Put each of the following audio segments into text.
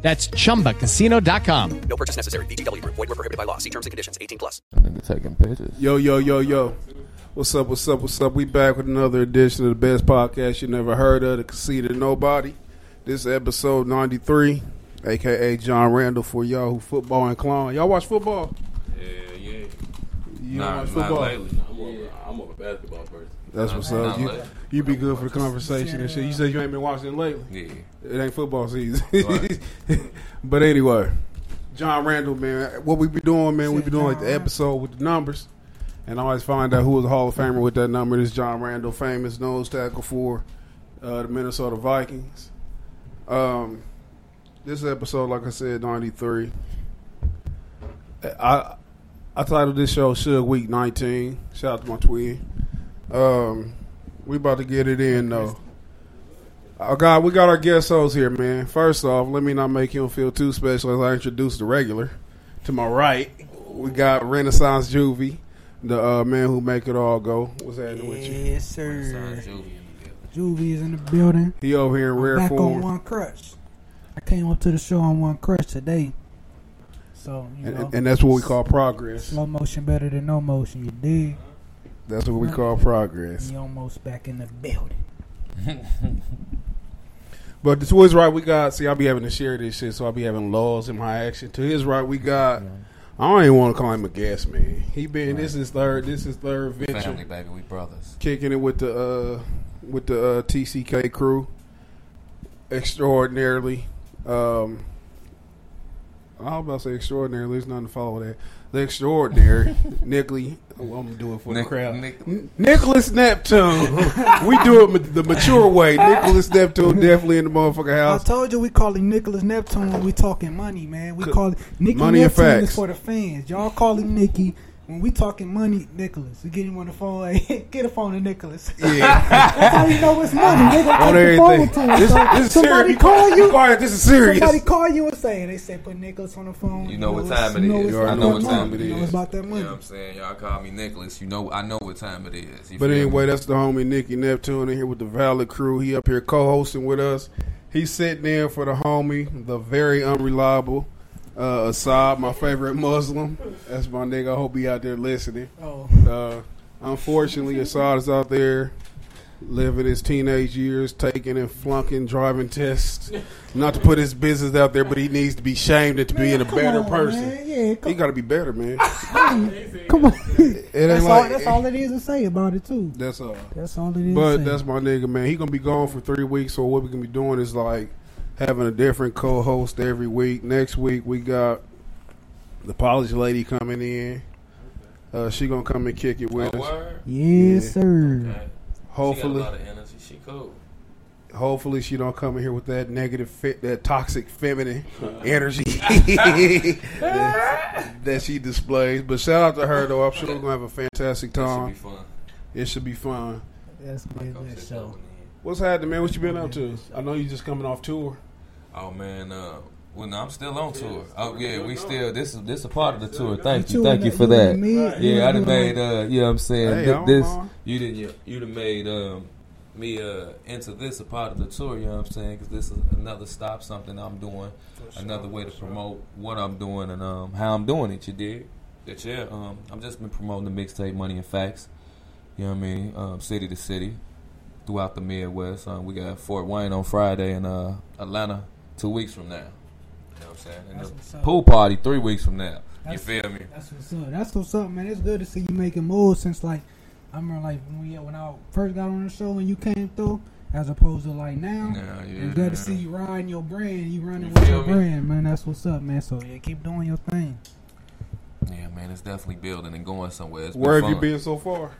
That's chumbacasino.com. No purchase necessary. VGW Group. Void were prohibited by law. See terms and conditions. 18 plus. Nigga taking pictures. Yo, yo, yo, yo. What's up, what's up, what's up? We back with another edition of the best podcast you never heard of, the Conceited Knowbody. This is episode 93, aka John Randle for y'all who football and inclined. Y'all watch football? Yeah, yeah. You Nah, don't watch not lately. I'm more, of a, I'm more of a basketball person. That's what's up. You, you be good for the conversation and shit. You said you ain't been watching lately. Yeah. It ain't football season. Right. but anyway, John Randle, man, what we be doing, man, we be doing like the episode with the numbers. And I always find out who was a Hall of Famer with that number. This John Randle, famous nose tackle for uh, the Minnesota Vikings. Um, this episode, like I said, 93. I I titled this show Suge Week 19. Shout out to my twin. Um, we about to get it in, though. Oh God, we got our guest host here, man. First off, let me not make him feel too special as I introduce the regular. To my right, we got Renaissance Juvie, the uh, man who make it all go. What's happening with you? Yes, sir. Son, Juvie in the building. Juvie is in the building. He over here in rare Back on one crutch. I came up to the show on one crutch today. So, you know, and, and that's what we call progress. slow motion better than no motion. You dig? That's what we call progress. You almost back in the building. But to his right, we got. See, I'll be having to share this shit, so I'll be having laws in my action. To his right, we got. I don't even want to call him a guest man. He been. This is third. This is third venture. Family, baby. We brothers. kicking it with the uh, with the uh, TCK crew extraordinarily. Um, I was about to say extraordinary. There's nothing to follow that. The extraordinary Nicholas. Oh, I'm gonna do it for Nick- the crowd. Nick- Nicholas Neptune. we do it ma- the mature way. Nicholas Neptune definitely in the motherfucker house. I told you we call him Nicholas Neptune when we talking money, man. We call it Nicky money and Neptune facts. is for the fans. Y'all call him Nicky. When we talking money, Nicholas. We get him on the phone. Hey, get a phone to Nicholas. Yeah, That's how you know it's money. They gonna on take the phone everything. to him. This, So this somebody serious. call you. Quiet. This is serious. Somebody call you and say they say put Nicholas on the phone. You know what time you know is. it's You already I know what time money. it You know it's about that You know money. what I'm saying? Y'all call me Nicholas. You know, I know what time it is. You But feel me? anyway, that's the homie Nicky Neptune in here with the Valid crew. He up here co-hosting with us. He's sitting in for the homie, the very unreliable uh, Assad, my favorite Muslim. That's my nigga. I hope he out there listening. Oh, Uh, unfortunately, Assad is out there living his teenage years, taking and flunking driving tests. Not to put his business out there, but he needs to be shamed into being a better on, person. Man. Yeah, He got to be better, man. come on. It ain't that's, like all, that's all it is to say about it too. That's all. That's all it is. But to say. that's my nigga, man. He gonna be gone for three weeks. So what we gonna be doing is like having a different co-host every week. Next week we got the polish lady coming in. Uh, she gonna come and kick it with Oh, us. word? yes, Yeah. sir. Okay. Hopefully, She got a lot of energy. She cool. hopefully she don't come in here with that negative fit, that toxic feminine energy that, that she displays. But shout out to her though. I'm sure we're gonna have a fantastic That should time. be fun. It should be fun. That's good. Come That show. down with me. What's happening, man? What you been up to? I know you just coming off tour. Oh man, uh, well, no, I'm still on tour. Oh yeah, we still. This is this a part of the tour. Thank you, You thank you for that. and me, you Yeah, I and done me. made. Uh, you know what I'm saying. Hey, Th- this you didn't. You, you done made um, me uh, into this a part of the tour. You know what I'm saying? Because this is another stop, something I'm doing, another way to promote what I'm doing and um, how I'm doing it. You did. That yeah. Um, I've just been promoting the mixtape Money and Facts. You know what I mean? Um, city to city, throughout the Midwest. Um, we got Fort Wayne on Friday and uh, Atlanta two weeks from now. You know what I'm saying? And That's what's up. pool party three weeks from now. You That's- feel me? That's what's up. That's what's up, man. It's good to see you making moves since like I remember like when we when I first got on the show and you came through, as opposed to like now. Yeah, yeah. It's good to see you riding your brand, you running You with your me? brand, man. That's what's up, man. So yeah, keep doing your thing. Yeah, man, it's definitely building and going somewhere. It's Where have been you fun. been so far?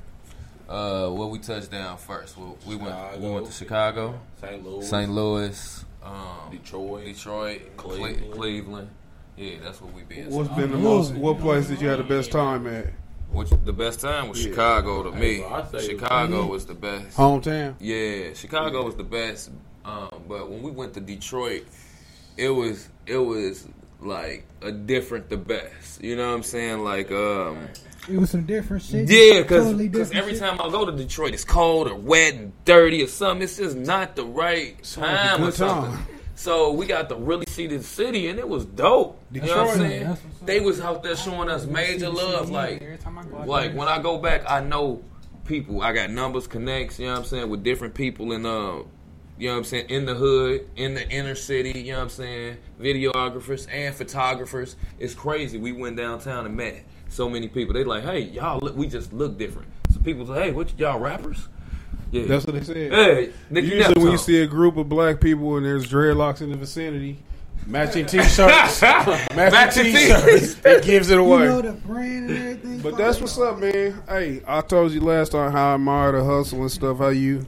Uh, well, we touched down first. Well, we went. We went to Chicago, St. Louis, St. Louis, um, Detroit, Detroit, Cle- Cleveland. Cleveland. Yeah, that's what we've been. What's So, been the most? What place did you have the best time at? which the best time was Chicago to me. bro, Chicago was the best. Hometown. Yeah, Chicago was the best. Um, but when we went to Detroit, it was it was like a different the best. You know what I'm saying? Like um It was some different shit. yeah, because Totally every shit. time I go to Detroit, it's cold or wet and dirty or something. It's just not the right time or something. time. So we got to really see the city, and it was dope. You know what I'm saying? that's what's up. They was out there showing us major love. Like, Every time I go out like when I go back, I know people. I got numbers, connects. You know what I'm saying with different people in uh, you know what I'm saying in the hood, in the inner city. You know what I'm saying videographers and photographers. It's crazy. We went downtown and met so many people. They like, hey, y'all, look, we just look different. So people say, hey, what y'all rappers? Yeah, That's what they said. Hey, Nicky Usually, when you see a group of black people and there's dreadlocks in the vicinity, matching T-shirts, matching Matching T-shirts, it gives it you away. know the brand and everything. But that's what's up, man. Hey, I told you last time how I admire the hustle and stuff. How you,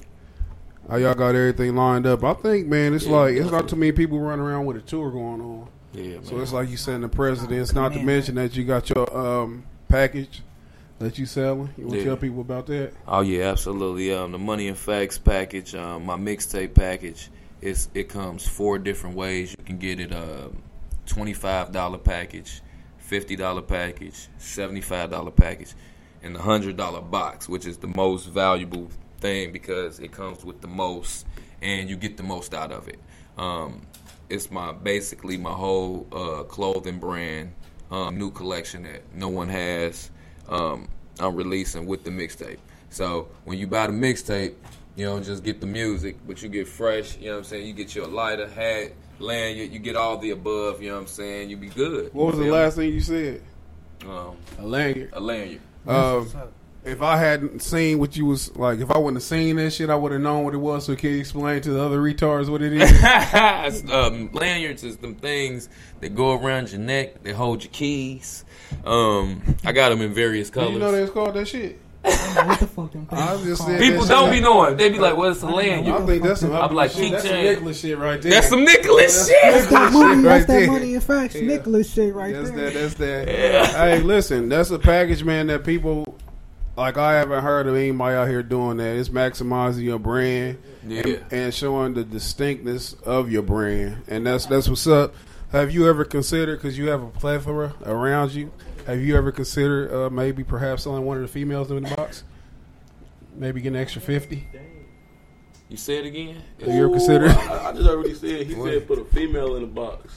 how y'all got everything lined up. I think, man, it's Yeah, like it's not too many people running around with a tour going on. yeah, man. So it's like you sending the presidents. Not to mention that you got your um, package that you selling. You want to Yeah. tell people about that? Oh yeah, absolutely. Um, the Money and Facts package, um, my mixtape package, is it comes four different ways. You can get it a twenty five dollar package, fifty dollar package, seventy five dollar package, and the hundred dollar box, which is the most valuable thing because it comes with the most, and you get the most out of it. Um, it's my basically my whole uh, clothing brand, um, new collection that no one has. Um, I'm releasing with the mixtape. So when you buy the mixtape, you don't just get the music, but you get fresh. You know what I'm saying? You get your lighter, hat, lanyard. You get all the above. You know what I'm saying? You be good. What was the last thing you said? me? Um, A lanyard. a lanyard. Um, if I hadn't seen what you was like, if I wouldn't have seen that shit, I would have known what it was. So can you explain to the other retards what it is? um, lanyards is them things that go around your neck. They hold your keys. Um, I got them in various colors. you know they was called that shit? what the fuck them I things just called. People don't shit. be knowing. They be like, "What's a lanyard?" I think that's some I'm like, shit. That's some keychain. Nicholas shit right there. That's some Nicholas shit. That's that money. right That's that there. money and facts. Nicholas shit right That's there. that. That's that. Hey, listen, that's a package, man. That people like. I haven't heard of anybody out here doing that. It's maximizing your brand Yeah. and, and showing the distinctness of your brand, and that's that's what's up. Have you ever considered because you have a plethora around you? Have you ever considered uh, maybe perhaps selling one of the females in the box? Maybe get an extra fifty. You say it again. Have You're considered? I, I just already said. He said put a female in the box.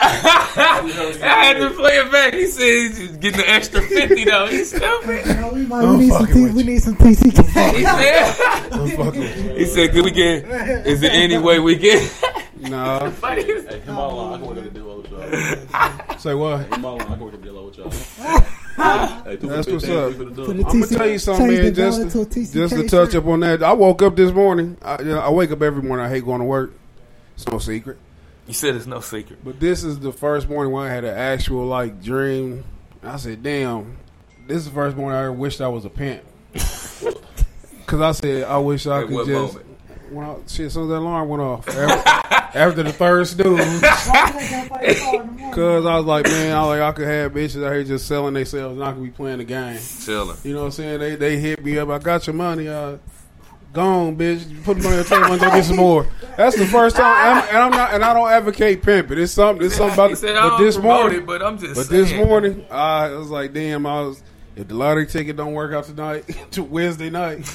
I had to play it back. He said he's getting an extra fifty though. He's stupid. You know, we, might, I'm we, need some fucking T- we need some TC. He said, I'm fucking he said, "Could we get? Is there any way we get?" Nah. Funny. Hey, him all along, I can work at the dealer with y'all. Say what? Him all along, I can work at the dealer with y'all. Ah. hey, That's what's up. three for the For done. the I'm gonna tell you something, man. Just dollar to, to just to touch up on that, I woke up this morning. I, you know, I wake up every morning. I hate going to work. It's no secret. You said it's no secret. But this is the first morning when I had an actual like dream. I said, "Damn, this is the first morning I ever wished I was a pimp." Because I said, "I wish I At could just." moment? When I, shit, as soon as that alarm went off, after, after the third snooze, because I was like, man, I was like I could have bitches out here just selling themselves, and I could be playing the game. Chilling. You know what I'm saying? They they hit me up. I got your money. Uh, gone, bitch. You Put the money on the table and go get some more. That's the first time, I'm, and I'm not, and I don't advocate pimping. It's something. It's something about. He said, but "I don't this morning, it, but I'm just but saying. this morning, I was like, damn. I was. If the lottery ticket don't work out tonight to Wednesday night,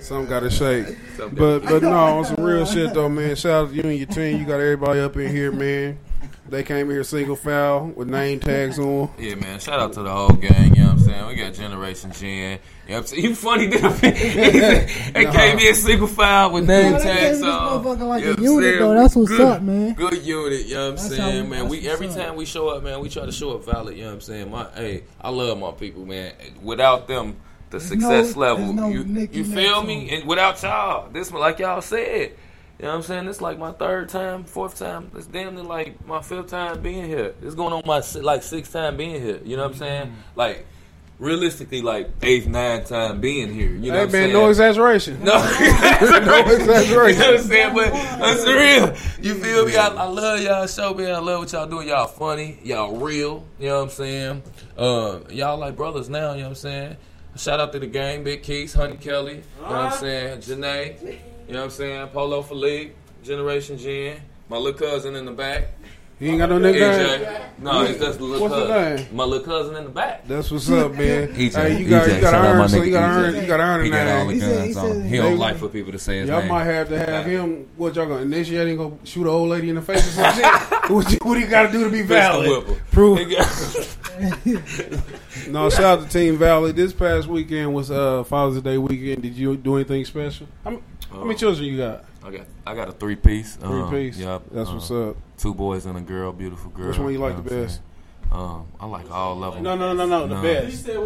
something got to shake. Something But but no, on some real shit though, man. Shout out to you and your team. You got everybody up in here, man. They came here single foul with name tags on. Yeah, man. Shout out to the whole gang. You know what I'm saying? We got Generation Gen. You know what I'm saying? You funny, didn't They came in single file with name Nah, they tags gave this on. motherfucker like You a know what I'm unit, saying? though. That's what's Good- up, man. Good unit, you know what I'm That's saying, man. We every up. time we show up, man, we try to show up valid, you know what I'm saying? My hey, I love my people, man. Without them, the success no- level, no you, you feel song. me? And without y'all, this one, like y'all said, you know what I'm saying? It's like my third time, fourth time. It's damn near like my fifth time being here. It's going on my like sixth time being here. You know what I'm saying? Mm-hmm. Like realistically like eighth, ninth time being here. You know Hey what I'm man, saying? no exaggeration. No, no exaggeration. You know what I'm saying? But that's real. You feel me? I, I love y'all show, man. I love what y'all doing. Y'all funny. Y'all real. You know what I'm saying? Uh, y'all like brothers now. You know what I'm saying? Shout out to the gang, Big Keys, Honey Kelly. You know what I'm saying? Janae. You know what I'm saying? Polo Philippe, Generation Gen. My little cousin in the back. He ain't got no nigga. EJ. No, it's just the little What's his cousin. name? My little cousin in the back. That's what's up, man. EJ. Hey, you got EJ. you got to Shout out my earn, so you got to EJ. earn, you got to earn a He got all name. the He said- guns he on. He don't like for people to say his Y'all name. might have to have him. What y'all gonna initiate? and go shoot an old lady in the face or some shit? what, you, what do you got to do to be Pistol valid? Prove. Nigga. No, shout out to Team Valid. This past weekend was uh, Father's Day weekend. Did you do anything special? How, many- how many children you got? I got I got a three piece. Three piece. Yep. That's uh, what's up. Two boys and a girl, beautiful girl. Which one you like know the I'm best? Um, I like all of them. No, no, no, no, the No. best. I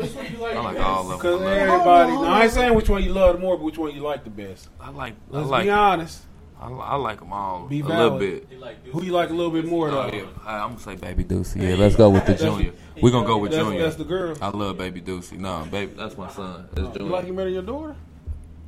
like all of them. Because them. everybody, no, I ain't saying which one you love the more, but which one you like the best. I like Let's like be honest. I, I like them all Be a valid. little bit. Who you like a little bit more Oh, yeah. I, I'm gonna say Baby Deucey. Yeah, let's go with the junior. We're gonna go with That's, junior. that's the girl. I love Baby Deucey. No, baby, that's my son. That's You like you better than your daughter?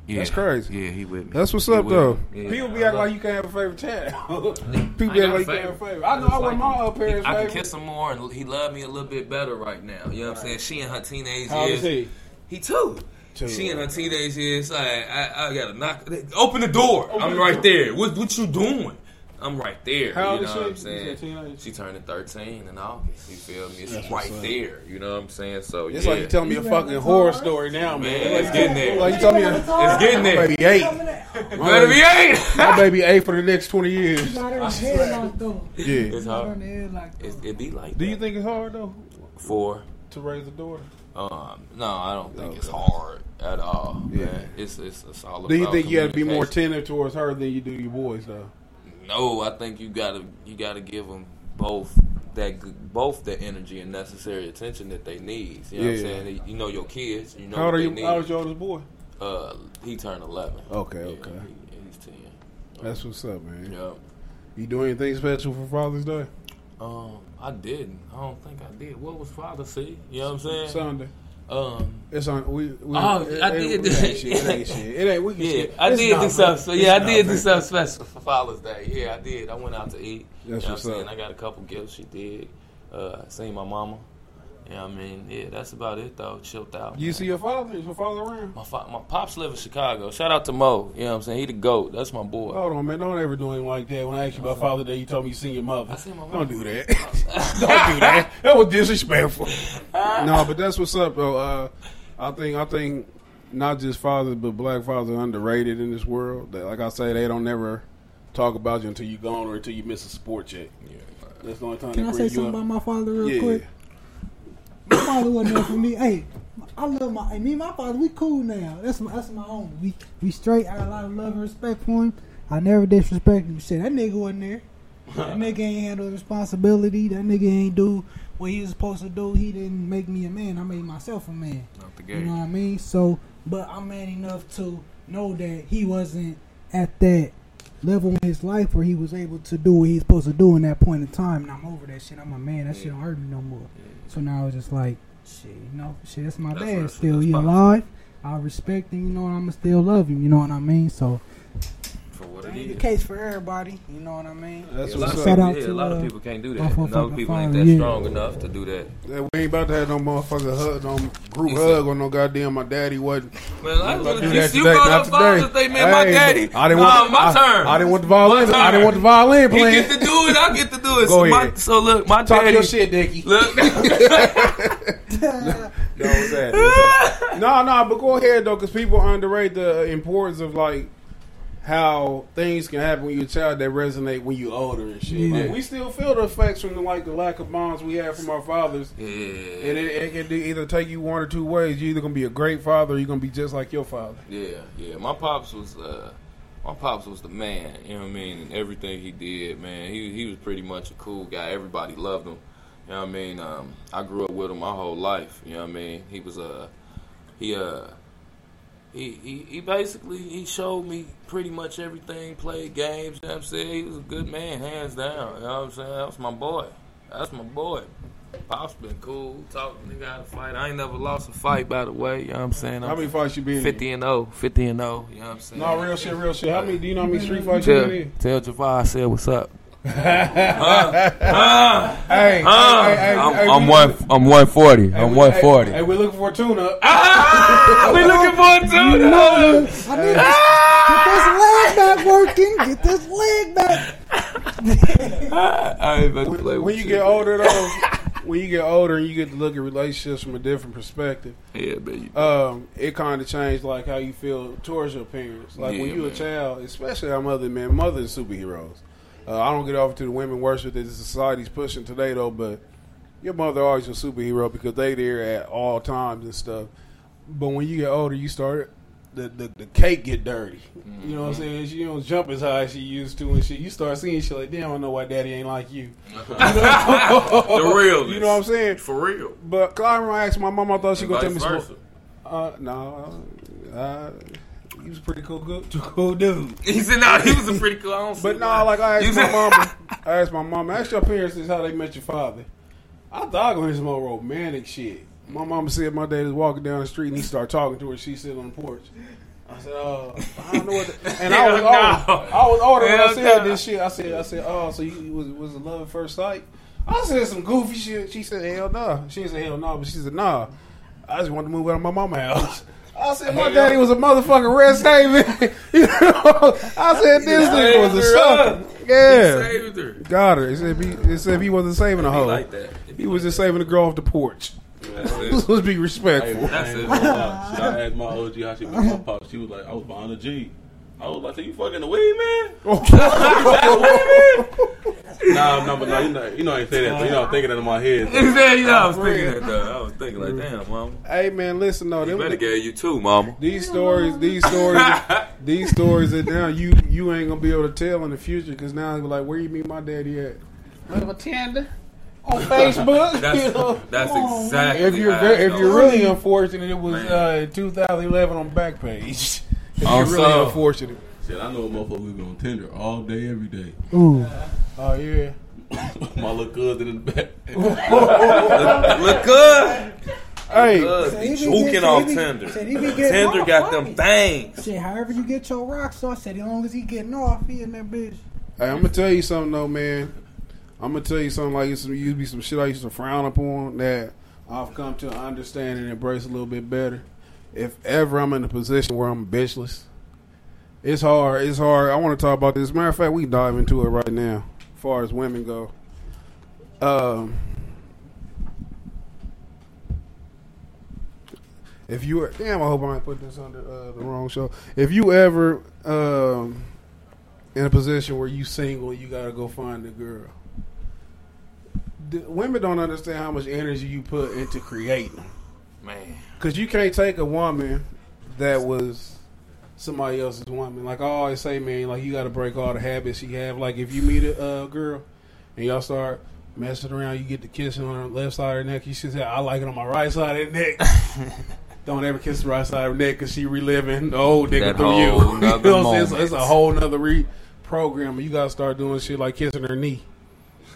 Yeah. That's crazy. Yeah, he with me. That's what's He up though. me. Yeah. People be I acting like you can't have a favorite child. People I be ain't acting like a you can't have a favorite. I know just I want like my him. uh, parents' I can kiss him more, and he love me a little bit better right now. You know what I'm saying? She in her teenage How years. he? He two. Two. She in her teenage years. I, I, I gotta knock. Open the door. I'm right there. What, what you doing? I'm right there. How you know she? what I'm saying? said teenage? She turning 13 in August. You feel me? It's That's right there. You know what I'm saying? So It's yeah. like you telling me a fucking horror story now, man. Man, it's getting there. Like you tell me, a, it's getting there. baby eight. Better be eight. My baby eight for the next twenty years. Got her headlocked though. Yeah. It's hard. It's, it be like Do that. you think it's hard though Four. to raise a daughter? Um, no, I don't think it's hard at all. Yeah. Man. It's, it's it's all Do you think you got to be more communication. tender towards her than you do your boys though? No, I think you gotta you gotta give them both that both the energy and necessary attention that they need. You know what I'm Yeah. saying? You know your kids. You know How old are you? need. How old is your oldest boy? Uh, he turned eleven. Okay, Yeah, okay. he- he's ten. That's what's up, man. Yeah. You do anything special for Father's Day? Um, I didn't. I don't think I did. What was Father's Day? You know what I'm saying? Sunday. Um, It's on. We. we Oh, it, I did. It ain't shit. It ain't shit. It ain't. We can. yeah, shit. I It's did do something. So yeah, I did do something special for Father's Day. Yeah, I did. I went out to eat. That's you know what's what I'm saying? up. I got a couple gifts. She did. Uh, seen my mama. Yeah, I mean, yeah, that's about it though. Chilled out. You man. see your father? Is your father around? My, fa- my pops live in Chicago. Shout out to Mo. You know what I'm saying? He the goat. That's my boy. Hold on, man. Don't ever do anything like that. When I asked you about Father Day, you told me you seen your mother. I seen my Don't do that. Don't do that. That was disrespectful. no, but that's what's up, though. Uh, I think I think not just fathers, but black fathers are underrated in this world. That, like I say, they don't never talk about you until you gone or until you miss a sport check. Yeah. That's the only time Can they I say bring you something up. about my father real yeah. quick? My father wasn't there for me. Hey, I love my. Me and my father, we cool now. That's my. That's my own. We we straight. I got a lot of love and respect for him. I never disrespect him. Shit, that nigga wasn't there. That nigga ain't handle the responsibility. That nigga ain't do what he was supposed to do. He didn't make me a man. I made myself a man. You know what I mean? So, but I'm man enough to know that he wasn't at that level in his life where he was able to do what he's supposed to do in that point in time. And I'm over that shit. I'm a man. That shit don't hurt me no more. So now it's just like, shit, you know, shit, that's my That's dad. right, Still, he alive. I respect him, you know, and I'ma still love him. You know what I mean? So, what it the case for everybody. You know what I mean? That's Yeah, what's of Shout up. out yeah, to, a lot of people can't do that. And other motherfucking people ain't father, that yeah. strong enough to do that. Yeah, We ain't about to have no motherfucker hug, no group He hug on no goddamn. My daddy wasn't. Man, I was, gonna do you, that you today, brought not up Father's today. Day, man. My daddy. I didn't nah, want my I, turn. I didn't want the violin. My I didn't want the violin He playing. get to do it. I get to do it. Go so, my, ahead. so look, my Talk daddy. your shit, Dickie. Look, No, what's that? What's that? no, no, but go ahead though, because people underrate the importance of like how things can happen when you're a child that resonate when you're older and shit. Yeah. Like, we still feel the effects from the, like the lack of bonds we have from our fathers, yeah. and it, it can either take you one or two ways. You're either gonna be a great father, or you're gonna be just like your father. Yeah, yeah. My pops was uh my pops was the man, you know what I mean, and everything he did, man. He he was pretty much a cool guy. Everybody loved him. You know what I mean? Um I grew up with him my whole life, you know what I mean? He was uh he uh he, he, he basically he showed me pretty much everything, played games, you know what I'm saying? He was a good man, hands down. You know what I'm saying? That was my boy. That's my boy. Pop's been cool. Talk, nigga had a fight. I ain't never lost a fight, by the way. You know what I'm saying? How I'm many fights you been in? 50 and 0. 50 and 0. You know what I'm saying? No, real shit, real shit. How many? Do you know how many street fights you Tell, been in? tell Javon I said what's up. Hey, hey, hey, hey, I'm, hey, I'm one. I'm 140. I'm 140. Hey, hey, we're looking for a tune-up. we looking for it too. No, I need to get this leg back working. Get this leg back. I ain't about to play When with you you. get older, though, when you get older and you get to look at relationships from a different perspective, Yeah, baby. um, it kind of changed like how you feel towards your parents. Like when Yeah, you a child, especially our mother, man, mothers are superheroes. Uh, I don't get over to the women worship that the society's pushing today, though. But your mother always a superhero because they there at all times and stuff. But when you get older, you start the the, the cake get dirty. You know what I'm saying? She don't jump as high as she used to and shit. You start seeing shit like, damn, I don't know why daddy ain't like you. the real. You know what I'm saying? For real. But 'cause I remember I asked my mom, I thought she gonna tell me some. Uh, no, uh, he was a pretty cool, good, cool dude. He said, "No, he was a pretty cool." I don't see But no, why. like I asked my said- mama, I asked my mama, ask your parents this how they met your father. I thought I was going to some more romantic shit. My mama said my dad was walking down the street and he started talking to her. She sitting on the porch. I said, "Oh, I don't know what." The, and I was, no. I was older when I said this shit. I said, "I said, oh, so you was was it love at first sight?" I said some goofy shit. She said, "Hell no." She didn't hell no, but she said, "Nah." I just wanted to move out of my mama's house. I said, "My daddy was a motherfucking Red haven." you know, I said, "This nigga was a sucker." Yeah, Saved her. got her. It said, he, it said he wasn't saving a hoe. like that. He was just saving the girl off the porch. That's. Let's be Hey, respectful. That's I ain't it. gonna lie. Shit, I asked my OG how she met my pop. She was like, I was behind a G. I was like, so you fucking the weed man? nah, no, but no, you know, you know, I ain't say that. But, you know, I'm thinking that in my head. He said, "You know, I was thinking that though. I was thinking like, damn, mama. hey man, listen though, You them, better get you too, mama." these stories, these stories, these stories that now you you ain't gonna be able to tell in the future because now it's like, where you meet my daddy at? Little tender on Facebook. you know? That's that's exactly. If you're how if you're really unfortunate, it was uh, 2011 on Backpage. If Oh, really unfortunate. Shit, I know a motherfucker who's on Tinder all day, every day. Ooh, Oh yeah. my little cousin in the back. Look good. Hey, Good. Said he be off said Tinder. said he be getting Tinder got them right? things. Shit, however you get your rocks off, said as long as he getting off, he in that bitch. Hey, I'm gonna tell you something though, man. I'm gonna tell you something like it's used to be some shit I used to frown upon that I've come to understand and embrace a little bit better. If ever I'm in a position where I'm bitchless, it's hard. It's hard. I want to talk about this. Matter of fact, we dive into it right now. As far as women go, um, if you are damn, I hope I put this under uh, the wrong show. If you ever um, in a position where you single, you gotta go find a girl. The, women don't understand how much energy you put into creating. Man. Because you can't take a woman that was somebody else's woman. Like I always say, man, like you got to break all the habits you have. Like if you meet a uh, girl and y'all start messing around, you get the kissing on her left side of her neck. You should say, I like it on my right side of the neck. Don't ever kiss the right side of her neck because she reliving the old nigga That through you. you know what I'm saying? So it's a whole nother re- program. You got to start doing shit like kissing her knee.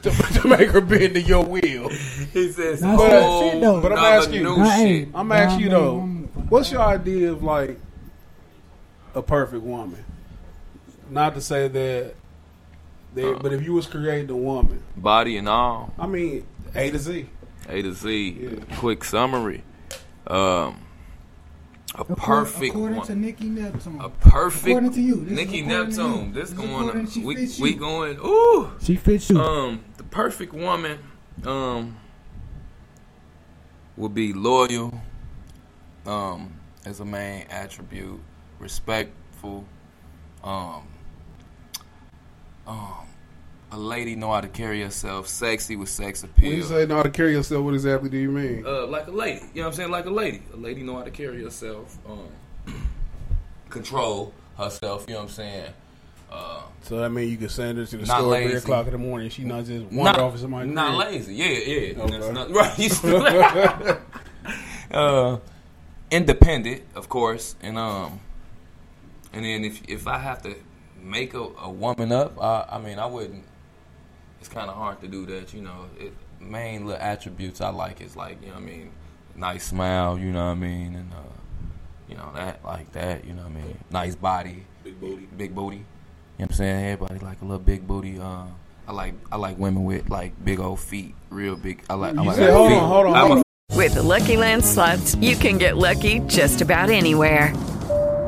To, to make her bend to your will. He says, That's But- that shit though. but I'm asking you- new shit. I'm gonna ask you though, man, what's your idea of like a perfect woman? Not to say that, they, but if you was creating a woman, Body and all. I mean A to Z. A to Z. Yeah. Quick summary. Um, a According- perfect According one. to Nicky Neptune, a perfect According to you, this Nicky according to Neptune. you. This This going according- she we we going ooh she fits you. um the perfect woman um would be loyal um as a main attribute respectful um um a lady know how to carry herself sexy with sex appeal. When you say know how to carry yourself, what exactly do you mean? uh, like a lady. You know what I'm saying? Like a lady. A lady know how to carry herself, um, control herself. You know what I'm saying? Uh, So that mean you can send her to the store at three o'clock in the morning. She not just wander not, off of somebody. not lazy. Yeah, yeah. Okay. That's not, right. You still- uh, independent, of course, and um, and then if if I have to make a, a woman up, I, I mean, I wouldn't. It's kind of hard to do that, you know. It, main little attributes I like is like you know what I mean, nice smile. You know what I mean, and uh, you know that like that. You know what I mean, nice body, Big booty. big booty. You know what I'm saying? Everybody like a little big booty. Uh, I like I like women with like big old feet, real big. I like. I You like said, hold feet. on, hold on, I'm hold a. With the Lucky Land slots, you can get lucky just about anywhere.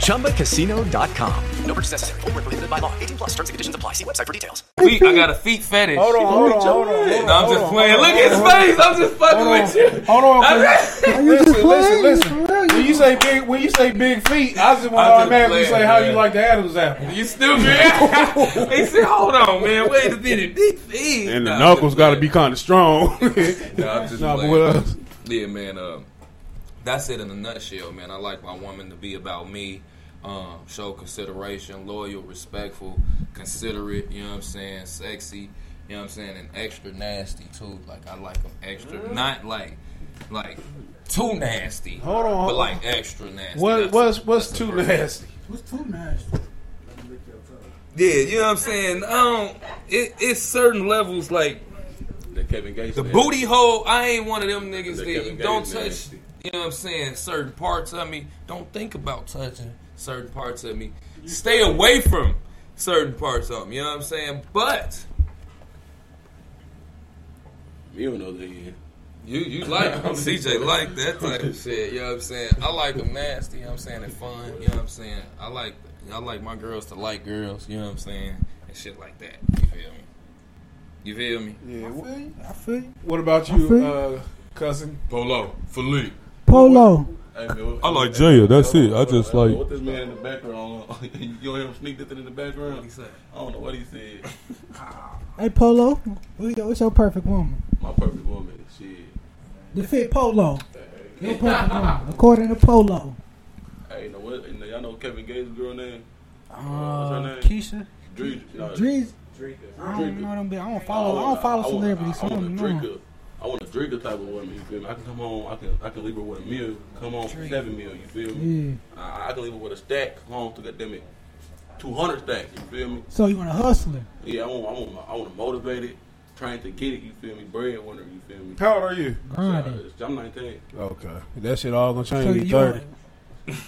ChumbaCasino.com. No purchase necessary. Void where prohibited by law. 18 plus terms and conditions apply. See website for details. feet. I got a feet fetish. Hold on, hold on, hold on. hold on, No, I'm just playing. Look at his face. I'm just fucking Hold with you. hold on. I'm- you just Listen, listen, playing? listen. When you say big, when you say big feet, I just want to I'm just automatically say how you like the Adam's apple. You stupid. he said, hold on, man. Wait a minute. Big feet. And the Nah, knuckles got to be kind of strong. Nah, I'm just Nah, but playing. what else? Yeah, man. Um, that's it in a nutshell, man. I like my woman to be about me, um, show consideration, loyal, respectful, considerate. You know what I'm saying? Sexy. You know what I'm saying? And extra nasty too. Like I like them extra, not like like too nasty. Hold on, but like extra nasty. What, That's- what's what's too nasty? What's too nasty? Yeah, you know what I'm saying. I don't. It, it's certain levels like That Kevin Gates. The man. booty hole, I ain't one of them niggas That that you don't Gates touch. nasty. You know what I'm saying? Certain parts of me. Don't think about touching certain parts of me. Stay away from certain parts of me. You know what I'm saying? But You don't know that yet. you you like CJ like that type of shit. You know what I'm saying? I like them nasty. You know what I'm saying? And fun. You know what I'm saying? I like I like my girls to like girls. You know what I'm saying? And shit like that. You feel me? You feel me? Yeah. I feel you. I feel you. What about you, you. uh, cousin? Polo, Philippe. Polo. Hey, man, I like Jaya, that's it. I just like- What this man in the background? you don't hear him sneak this in the background? What he say? I don't know what he said. Hey, Polo. What's your, perfect woman? My perfect woman. Shit. The fit Polo. Your perfect woman. According to Polo. Hey, you know what? You know, y'all know Kevin Gates' girl name? Uh, What's her name? Keisha. Drake. No, Drees. I don't know them. bi- I don't follow. I don't follow I want- celebrities. So I I don't know. Drinker. I want a drinker type of woman. You feel me? I can come home. I can. I can leave her with a meal. Come home for seven meal. You feel me? Yeah. I, I can leave her with a stack. Come home to goddamn it, two hundred stacks. You feel me? So you want a hustler? Yeah, I want. I want. I want to motivate it. Trying to get it. You feel me? Breadwinner. You feel me? How old are you? Grinding. I'm 19. Okay, that shit all gonna change So when you you thirty.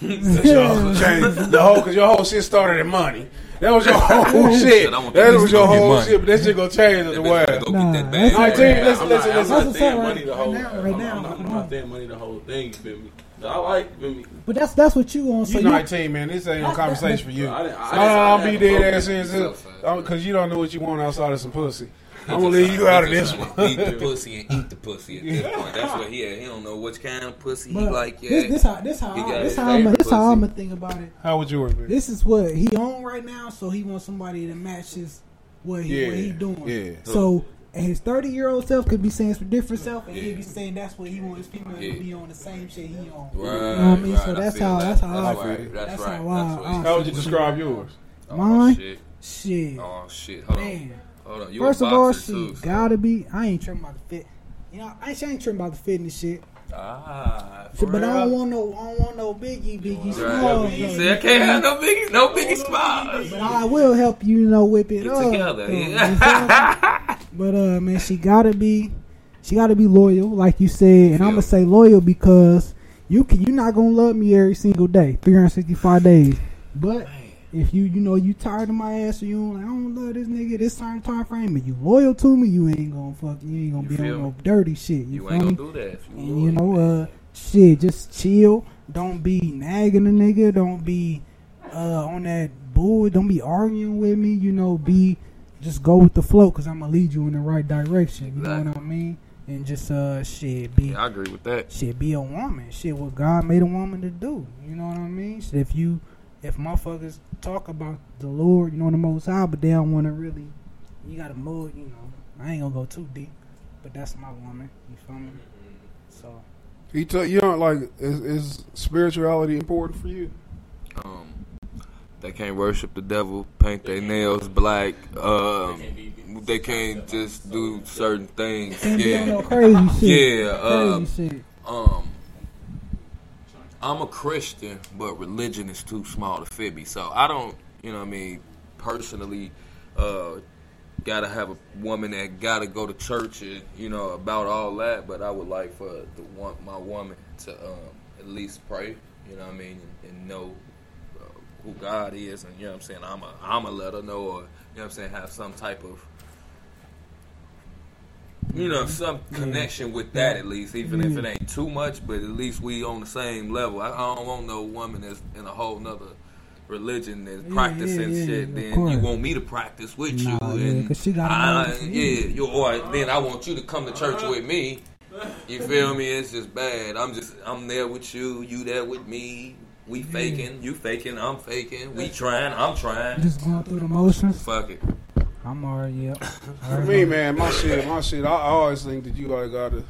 That shit all gonna change. The whole, cause your whole shit started at money. That was your whole shit. I That that was your whole shit. But that shit gonna change in the That bitch way. gotta Nah, that that's bag. like- Nineteen. Listen, I'm listen, not, listen. I'm That's not what's saying money right- the whole. right now, right I'm, now, I'm, not, I'm come not saying money the whole thing. You feel me? I like. You? But that's that's what you want. So You you, 19, man. This ain't no That's- conversation for you. I didn't- I No, no, no, I'll didn't- be dead have ass in because you don't know what you want outside of some pussy. I'm gonna leave you out of this one. Eat the pussy and eat the pussy at this point. That's what he at. He don't know which kind of pussy he but like yet. this, this how this how I, got this his how I'm favorite this how pussy. I'm gonna think about it. How would yours be? This is what he on right now, so he wants somebody that matches what he what he doing. yeah. So and his thirty year old self could be saying some different self, and he'd be saying that's what he wants his female Yeah. to be on the same shit he on. Right, you know what I mean? right. So that's feel how that. that's how That's I right. That's that's right. how I, That's what I How would you describe yours? Oh, mine? shit. shit. Oh shit. Hold on. Man. Hold on. You First of all, she too, so- gotta be. I ain't tripping about the fit. You know, I ain't, I ain't tripping about the fitness shit. Ah, for but I don't want no, I don't want no biggie, biggie Right. small. Said, I can't have no biggie, no biggie smiles. But I will help you, you know, whip it Get up. together, yeah. you but uh, man, she gotta be, she gotta be loyal, like you said, and I'm gonna say loyal because you can, you're not gonna love me every single day, 365 days. But if you, you know, you tired of my ass, or you don't, like, I don't love this nigga this certain time frame, and you loyal to me, you ain't gonna fuck, you ain't gonna You be on no dirty shit. You, You feel ain't me? gonna do that. If you And you know, uh, shit, just chill. Don't be nagging a nigga. Don't be uh on that bull. Don't be arguing with me. You know, be just go with the flow because I'm gonna lead you in the right direction. You know what I mean? And just uh, shit, be Yeah, I agree with that. shit, be a woman. Shit, what God made a woman to do. You know what I mean? Shit, if you, if motherfuckers talk about the Lord, you know the Most High, but they don't want to really, you gotta move. You know, I ain't gonna go too deep, but that's my woman. You feel me? So You tell you know like is, is spirituality important for you? Um, they can't worship the devil, paint their nails black. Um, they can't just do certain things. Can't be on Yeah, no crazy shit. yeah. Um, Crazy shit. um, I'm a Christian, but religion is too small to fit me. So I don't, you know, what I mean, personally, uh, gotta have a woman that gotta go to church and you know about all that. But I would like for the one my woman to um, at least pray. You know what I mean, and, and know uh, who God is, and you know what I'm saying. I'm a I'm a let her know, or you know what I'm saying, have some type of you know some mm. connection with that at least, even if it ain't too much. But at least we on the same level. I, I don't want no woman that's in a whole nother religion that's Yeah, practicing yeah, yeah, shit. Then you want me to practice with you, Nah, yeah, and 'cause she gotta I- know what to yeah, you or then I want you to come to church with me. You feel me? It's just bad. I'm just I'm there with you. You there with me. We faking. You faking. I'm faking. We trying. I'm trying. Just going through the motions. Fuck it. I'm already yep. For me, man, my shit, my shit. I, I always think that you like got to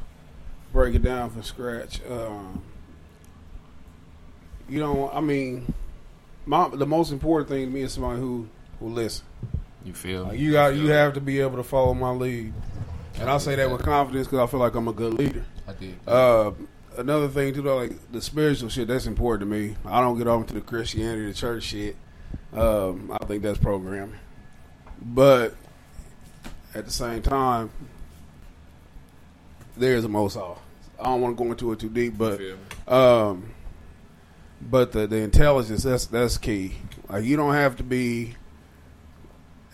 break it down from scratch. Um, you know, I mean, my the most important thing to me is somebody who who listen. You feel Like, you got you have to be able to follow my lead, and I say that with confidence because I feel like I'm a good leader. I did. Uh, another thing too, though, like the spiritual shit, that's important to me. I don't get off into the Christianity, the church shit. Um, I think that's programming, but at the same time, there's a off. I don't want to go into it too deep, but um, but the the intelligence that's that's key. Like you don't have to be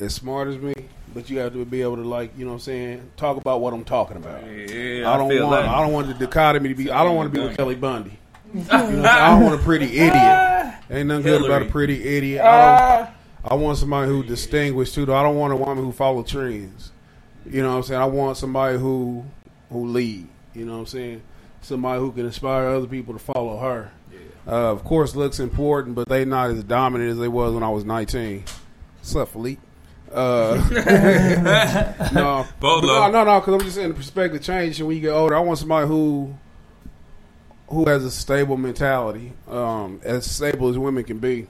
as smart as me, but you have to be able to like you know what I'm saying talk about what I'm talking about. Yeah, I don't feel want that. I don't want the dichotomy to be I don't want to be with Kelly Bundy. You know, I don't want a pretty idiot. Ain't nothing good about a pretty idiot. I don't. I want somebody who distinguished too. Though I don't want a woman who follow trends. You know what I'm saying? I want somebody who who lead. You know what I'm saying? Somebody who can inspire other people to follow her. Uh, of course, looks important, but they not as dominant as they was when I was 19. What's up, Philippe? Uh, no, Bolo. no, no, no. Because I'm just saying the perspective changes when you get older. I want somebody who who has a stable mentality, um, as stable as women can be.